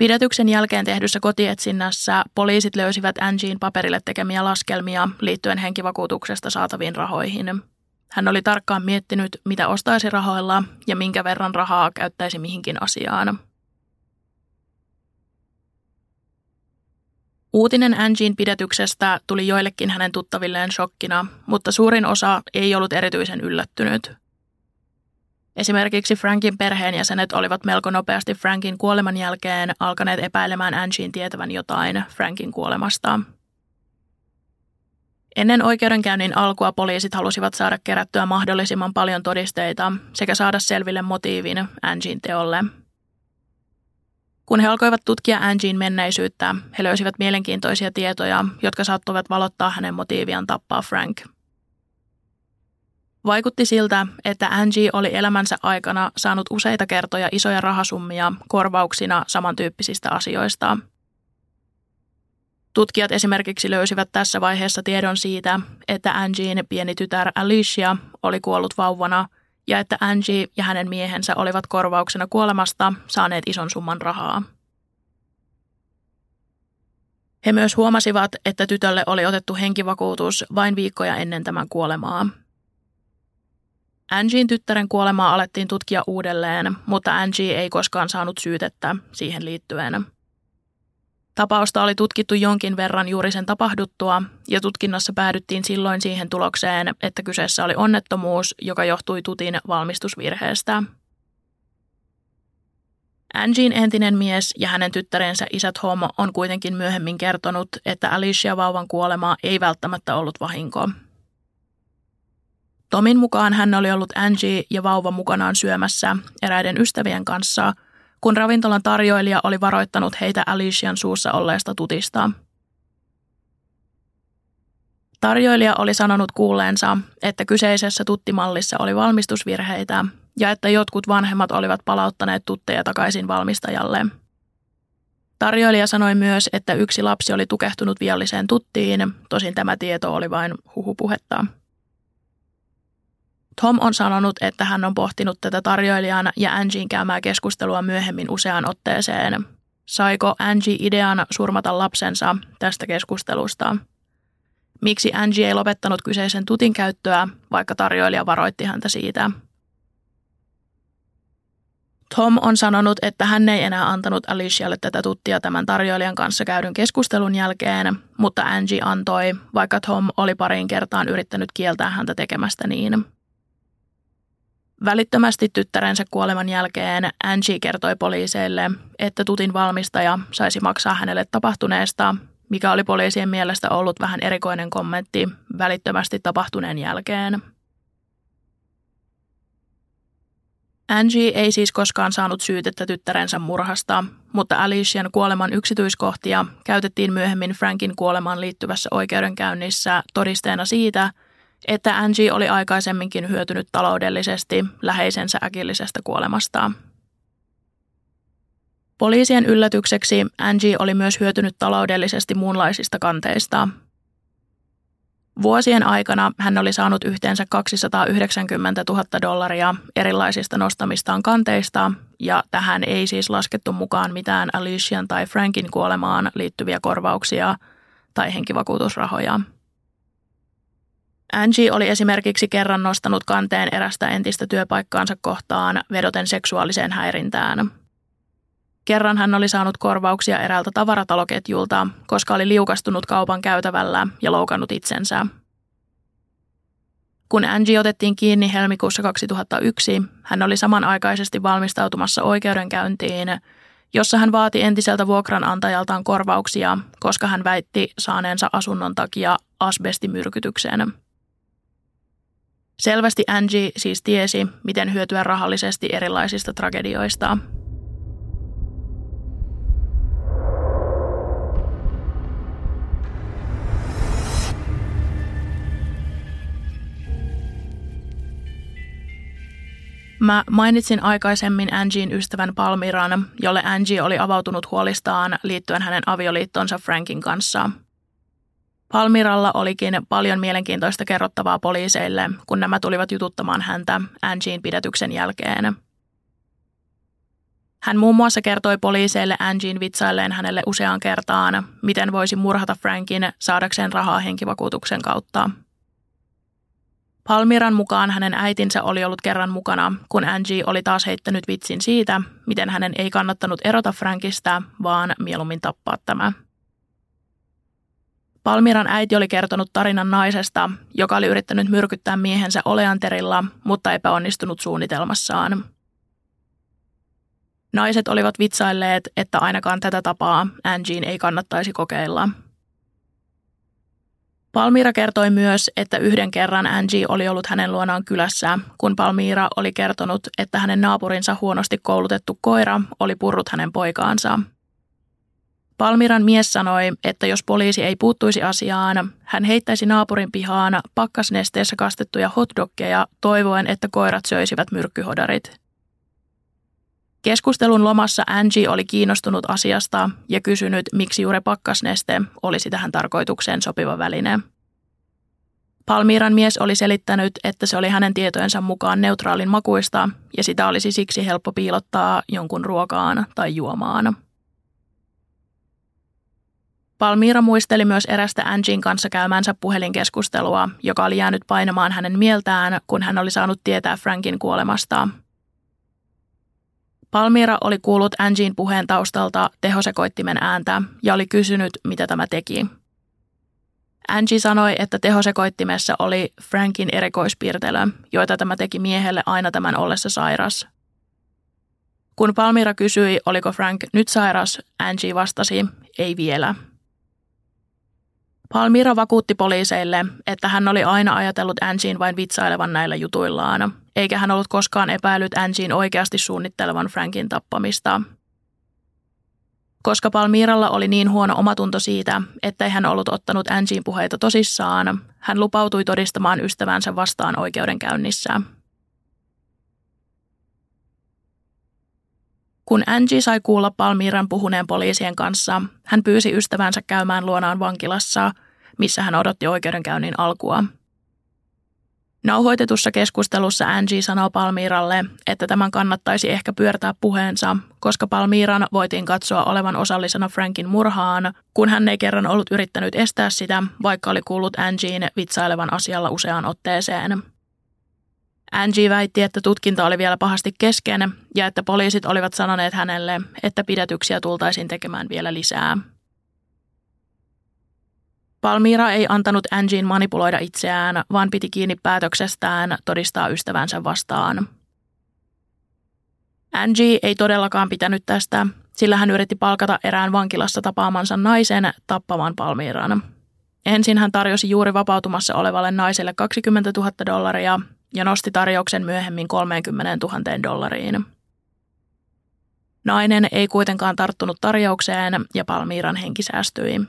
Pidätyksen jälkeen tehdyssä kotietsinnässä poliisit löysivät Angien paperille tekemiä laskelmia liittyen henkivakuutuksesta saataviin rahoihin. Hän oli tarkkaan miettinyt, mitä ostaisi rahoilla ja minkä verran rahaa käyttäisi mihinkin asiaan. Uutinen Angien pidätyksestä tuli joillekin hänen tuttavilleen shokkina, mutta suurin osa ei ollut erityisen yllättynyt – Esimerkiksi Frankin perheenjäsenet olivat melko nopeasti Frankin kuoleman jälkeen alkaneet epäilemään Angien tietävän jotain Frankin kuolemasta. Ennen oikeudenkäynnin alkua poliisit halusivat saada kerättyä mahdollisimman paljon todisteita sekä saada selville motiivin Angien teolle. Kun he alkoivat tutkia Angien menneisyyttä, he löysivät mielenkiintoisia tietoja, jotka saattoivat valottaa hänen motiiviaan tappaa Frank – Vaikutti siltä, että Angie oli elämänsä aikana saanut useita kertoja isoja rahasummia korvauksina samantyyppisistä asioista. Tutkijat esimerkiksi löysivät tässä vaiheessa tiedon siitä, että Angien pieni tytär Alicia oli kuollut vauvana ja että Angie ja hänen miehensä olivat korvauksena kuolemasta saaneet ison summan rahaa. He myös huomasivat, että tytölle oli otettu henkivakuutus vain viikkoja ennen tämän kuolemaa – Angien tyttären kuolemaa alettiin tutkia uudelleen, mutta Angie ei koskaan saanut syytettä siihen liittyen. Tapausta oli tutkittu jonkin verran juuri sen tapahduttua, ja tutkinnassa päädyttiin silloin siihen tulokseen, että kyseessä oli onnettomuus, joka johtui tutin valmistusvirheestä. Angien entinen mies ja hänen tyttärensä isät Homo on kuitenkin myöhemmin kertonut, että Alicia vauvan kuolema ei välttämättä ollut vahinko – Tomin mukaan hän oli ollut Angie ja vauva mukanaan syömässä eräiden ystävien kanssa, kun ravintolan tarjoilija oli varoittanut heitä Alician suussa olleesta tutista. Tarjoilija oli sanonut kuulleensa, että kyseisessä tuttimallissa oli valmistusvirheitä ja että jotkut vanhemmat olivat palauttaneet tutteja takaisin valmistajalle. Tarjoilija sanoi myös, että yksi lapsi oli tukehtunut vialliseen tuttiin, tosin tämä tieto oli vain huhupuhetta. Tom on sanonut, että hän on pohtinut tätä tarjoilijan ja Angien käymää keskustelua myöhemmin useaan otteeseen. Saiko Angie idean surmata lapsensa tästä keskustelusta? Miksi Angie ei lopettanut kyseisen tutin käyttöä, vaikka tarjoilija varoitti häntä siitä? Tom on sanonut, että hän ei enää antanut Alicialle tätä tuttia tämän tarjoilijan kanssa käydyn keskustelun jälkeen, mutta Angie antoi, vaikka Tom oli pariin kertaan yrittänyt kieltää häntä tekemästä niin. Välittömästi tyttärensä kuoleman jälkeen Angie kertoi poliiseille, että tutin valmistaja saisi maksaa hänelle tapahtuneesta, mikä oli poliisien mielestä ollut vähän erikoinen kommentti välittömästi tapahtuneen jälkeen. Angie ei siis koskaan saanut syytettä tyttärensä murhasta, mutta Alician kuoleman yksityiskohtia käytettiin myöhemmin Frankin kuolemaan liittyvässä oikeudenkäynnissä todisteena siitä, että Angie oli aikaisemminkin hyötynyt taloudellisesti läheisensä äkillisestä kuolemasta. Poliisien yllätykseksi Angie oli myös hyötynyt taloudellisesti muunlaisista kanteista. Vuosien aikana hän oli saanut yhteensä 290 000 dollaria erilaisista nostamistaan kanteista, ja tähän ei siis laskettu mukaan mitään Alician tai Frankin kuolemaan liittyviä korvauksia tai henkivakuutusrahoja. Angie oli esimerkiksi kerran nostanut kanteen erästä entistä työpaikkaansa kohtaan vedoten seksuaaliseen häirintään. Kerran hän oli saanut korvauksia eräältä tavarataloketjulta, koska oli liukastunut kaupan käytävällä ja loukannut itsensä. Kun Angie otettiin kiinni helmikuussa 2001, hän oli samanaikaisesti valmistautumassa oikeudenkäyntiin, jossa hän vaati entiseltä vuokranantajaltaan korvauksia, koska hän väitti saaneensa asunnon takia asbestimyrkytyksen. Selvästi Angie siis tiesi, miten hyötyä rahallisesti erilaisista tragedioista. Mä mainitsin aikaisemmin Angien ystävän Palmiran, jolle Angie oli avautunut huolistaan liittyen hänen avioliittonsa Frankin kanssa – Palmiralla olikin paljon mielenkiintoista kerrottavaa poliiseille, kun nämä tulivat jututtamaan häntä Angien pidätyksen jälkeen. Hän muun muassa kertoi poliiseille Angien vitsailleen hänelle useaan kertaan, miten voisi murhata Frankin saadakseen rahaa henkivakuutuksen kautta. Palmiran mukaan hänen äitinsä oli ollut kerran mukana, kun Angie oli taas heittänyt vitsin siitä, miten hänen ei kannattanut erota Frankista, vaan mieluummin tappaa tämä. Palmiran äiti oli kertonut tarinan naisesta, joka oli yrittänyt myrkyttää miehensä oleanterilla, mutta epäonnistunut suunnitelmassaan. Naiset olivat vitsailleet, että ainakaan tätä tapaa Angien ei kannattaisi kokeilla. Palmira kertoi myös, että yhden kerran Angie oli ollut hänen luonaan kylässä, kun Palmira oli kertonut, että hänen naapurinsa huonosti koulutettu koira oli purrut hänen poikaansa – Palmiran mies sanoi, että jos poliisi ei puuttuisi asiaan, hän heittäisi naapurin pihaan pakkasnesteessä kastettuja hotdoggeja toivoen, että koirat söisivät myrkkyhodarit. Keskustelun lomassa Angie oli kiinnostunut asiasta ja kysynyt, miksi juuri pakkasneste olisi tähän tarkoitukseen sopiva väline. Palmiran mies oli selittänyt, että se oli hänen tietojensa mukaan neutraalin makuista ja sitä olisi siksi helppo piilottaa jonkun ruokaan tai juomaan. Palmira muisteli myös erästä Angin kanssa käymänsä puhelinkeskustelua, joka oli jäänyt painamaan hänen mieltään, kun hän oli saanut tietää Frankin kuolemasta. Palmira oli kuullut Angin puheen taustalta tehosekoittimen ääntä ja oli kysynyt, mitä tämä teki. Angie sanoi, että tehosekoittimessa oli Frankin erikoispiirtelö, joita tämä teki miehelle aina tämän ollessa sairas. Kun Palmira kysyi, oliko Frank nyt sairas, Angie vastasi, ei vielä – Palmira vakuutti poliiseille, että hän oli aina ajatellut Angien vain vitsailevan näillä jutuillaan, eikä hän ollut koskaan epäillyt Angien oikeasti suunnittelevan Frankin tappamista. Koska Palmiralla oli niin huono omatunto siitä, ettei hän ollut ottanut Angien puheita tosissaan, hän lupautui todistamaan ystävänsä vastaan oikeudenkäynnissä. Kun Angie sai kuulla Palmiran puhuneen poliisien kanssa, hän pyysi ystävänsä käymään luonaan vankilassa, missä hän odotti oikeudenkäynnin alkua. Nauhoitetussa keskustelussa Angie sanoo Palmiralle, että tämän kannattaisi ehkä pyörtää puheensa, koska Palmiran voitiin katsoa olevan osallisena Frankin murhaan, kun hän ei kerran ollut yrittänyt estää sitä, vaikka oli kuullut Angien vitsailevan asialla useaan otteeseen. Angie väitti, että tutkinta oli vielä pahasti kesken ja että poliisit olivat sanoneet hänelle, että pidätyksiä tultaisiin tekemään vielä lisää. Palmira ei antanut Angien manipuloida itseään, vaan piti kiinni päätöksestään todistaa ystävänsä vastaan. Angie ei todellakaan pitänyt tästä, sillä hän yritti palkata erään vankilassa tapaamansa naisen tappamaan Palmiran. Ensin hän tarjosi juuri vapautumassa olevalle naiselle 20 000 dollaria ja nosti tarjouksen myöhemmin 30 000 dollariin. Nainen ei kuitenkaan tarttunut tarjoukseen ja Palmiran henki säästyi.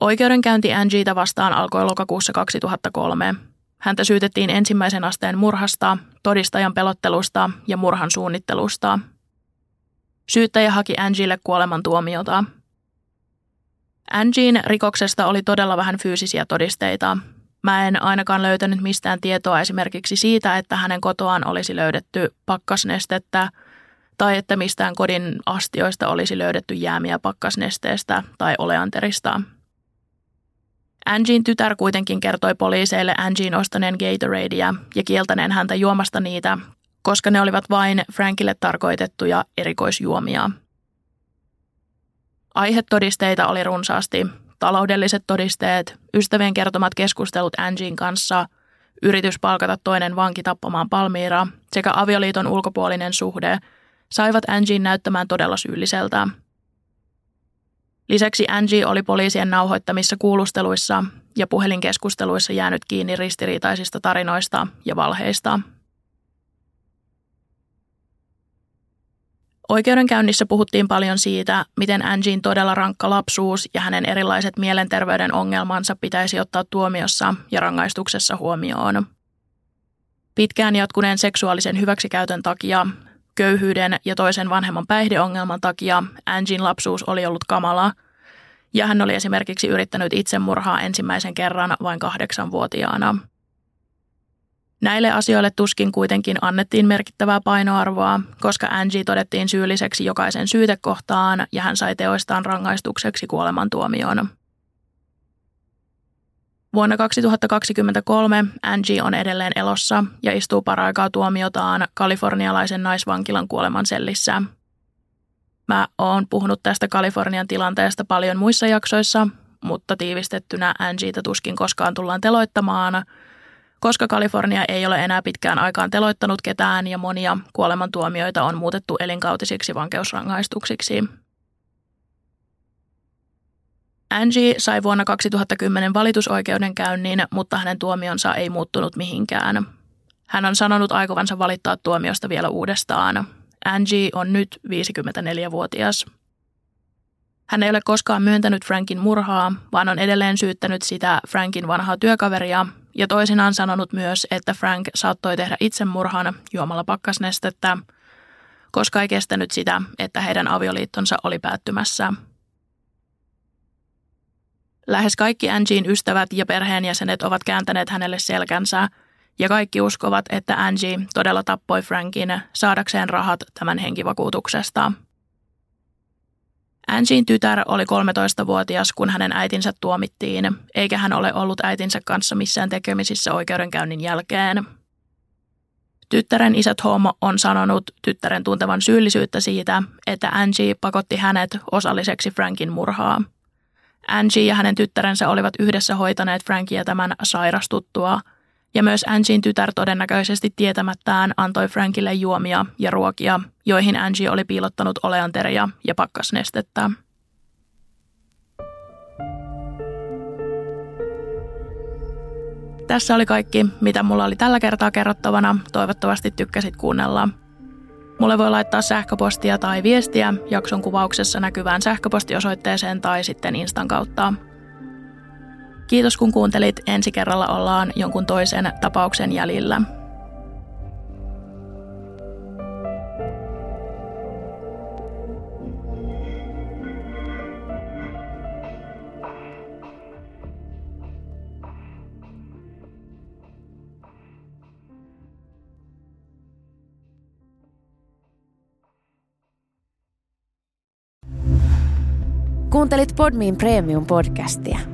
Oikeudenkäynti Angieta vastaan alkoi lokakuussa 2003. Häntä syytettiin ensimmäisen asteen murhasta, todistajan pelottelusta ja murhan suunnittelusta. Syyttäjä haki Angielle kuolemantuomiota. Angien rikoksesta oli todella vähän fyysisiä todisteita. Mä en ainakaan löytänyt mistään tietoa esimerkiksi siitä, että hänen kotoaan olisi löydetty pakkasnestettä tai että mistään kodin astioista olisi löydetty jäämiä pakkasnesteestä tai oleanterista. Angin tytär kuitenkin kertoi poliiseille Angin ostaneen Gatoradea ja kieltäneen häntä juomasta niitä, koska ne olivat vain Frankille tarkoitettuja erikoisjuomia. Aihetodisteita oli runsaasti, taloudelliset todisteet, ystävien kertomat keskustelut Angin kanssa, yritys palkata toinen vanki tappamaan Palmiira sekä avioliiton ulkopuolinen suhde saivat Angin näyttämään todella syylliseltä – Lisäksi Angie oli poliisien nauhoittamissa kuulusteluissa ja puhelinkeskusteluissa jäänyt kiinni ristiriitaisista tarinoista ja valheista. Oikeudenkäynnissä puhuttiin paljon siitä, miten Angien todella rankka lapsuus ja hänen erilaiset mielenterveyden ongelmansa pitäisi ottaa tuomiossa ja rangaistuksessa huomioon. Pitkään jatkuneen seksuaalisen hyväksikäytön takia Köyhyyden ja toisen vanhemman päihdeongelman takia Angin lapsuus oli ollut kamala, ja hän oli esimerkiksi yrittänyt itsemurhaa ensimmäisen kerran vain kahdeksanvuotiaana. Näille asioille tuskin kuitenkin annettiin merkittävää painoarvoa, koska Angie todettiin syylliseksi jokaisen syytekohtaan ja hän sai teoistaan rangaistukseksi kuolemantuomioon. Vuonna 2023 Angie on edelleen elossa ja istuu paraikaa tuomiotaan kalifornialaisen naisvankilan kuoleman sellissä. Mä oon puhunut tästä Kalifornian tilanteesta paljon muissa jaksoissa, mutta tiivistettynä Angieta tuskin koskaan tullaan teloittamaan, koska Kalifornia ei ole enää pitkään aikaan teloittanut ketään ja monia kuolemantuomioita on muutettu elinkautisiksi vankeusrangaistuksiksi. Angie sai vuonna 2010 valitusoikeudenkäynnin, mutta hänen tuomionsa ei muuttunut mihinkään. Hän on sanonut aikovansa valittaa tuomiosta vielä uudestaan. Angie on nyt 54-vuotias. Hän ei ole koskaan myöntänyt Frankin murhaa, vaan on edelleen syyttänyt sitä Frankin vanhaa työkaveria ja toisinaan sanonut myös, että Frank saattoi tehdä itsemurhan juomalla pakkasnestettä, koska ei kestänyt sitä, että heidän avioliittonsa oli päättymässä – Lähes kaikki Angien ystävät ja perheenjäsenet ovat kääntäneet hänelle selkänsä, ja kaikki uskovat, että Angie todella tappoi Frankin saadakseen rahat tämän henkivakuutuksesta. Angien tytär oli 13-vuotias, kun hänen äitinsä tuomittiin, eikä hän ole ollut äitinsä kanssa missään tekemisissä oikeudenkäynnin jälkeen. Tyttären isä Tom on sanonut tyttären tuntevan syyllisyyttä siitä, että Angie pakotti hänet osalliseksi Frankin murhaa – Angie ja hänen tyttärensä olivat yhdessä hoitaneet Frankia tämän sairastuttua, ja myös Angien tytär todennäköisesti tietämättään antoi Frankille juomia ja ruokia, joihin Angie oli piilottanut oleanteria ja pakkasnestettä. Tässä oli kaikki, mitä mulla oli tällä kertaa kerrottavana. Toivottavasti tykkäsit kuunnella. Mulle voi laittaa sähköpostia tai viestiä jakson kuvauksessa näkyvään sähköpostiosoitteeseen tai sitten Instan kautta. Kiitos kun kuuntelit. Ensi kerralla ollaan jonkun toisen tapauksen jäljillä. Kuuntelit Podmin Premium-podcastia –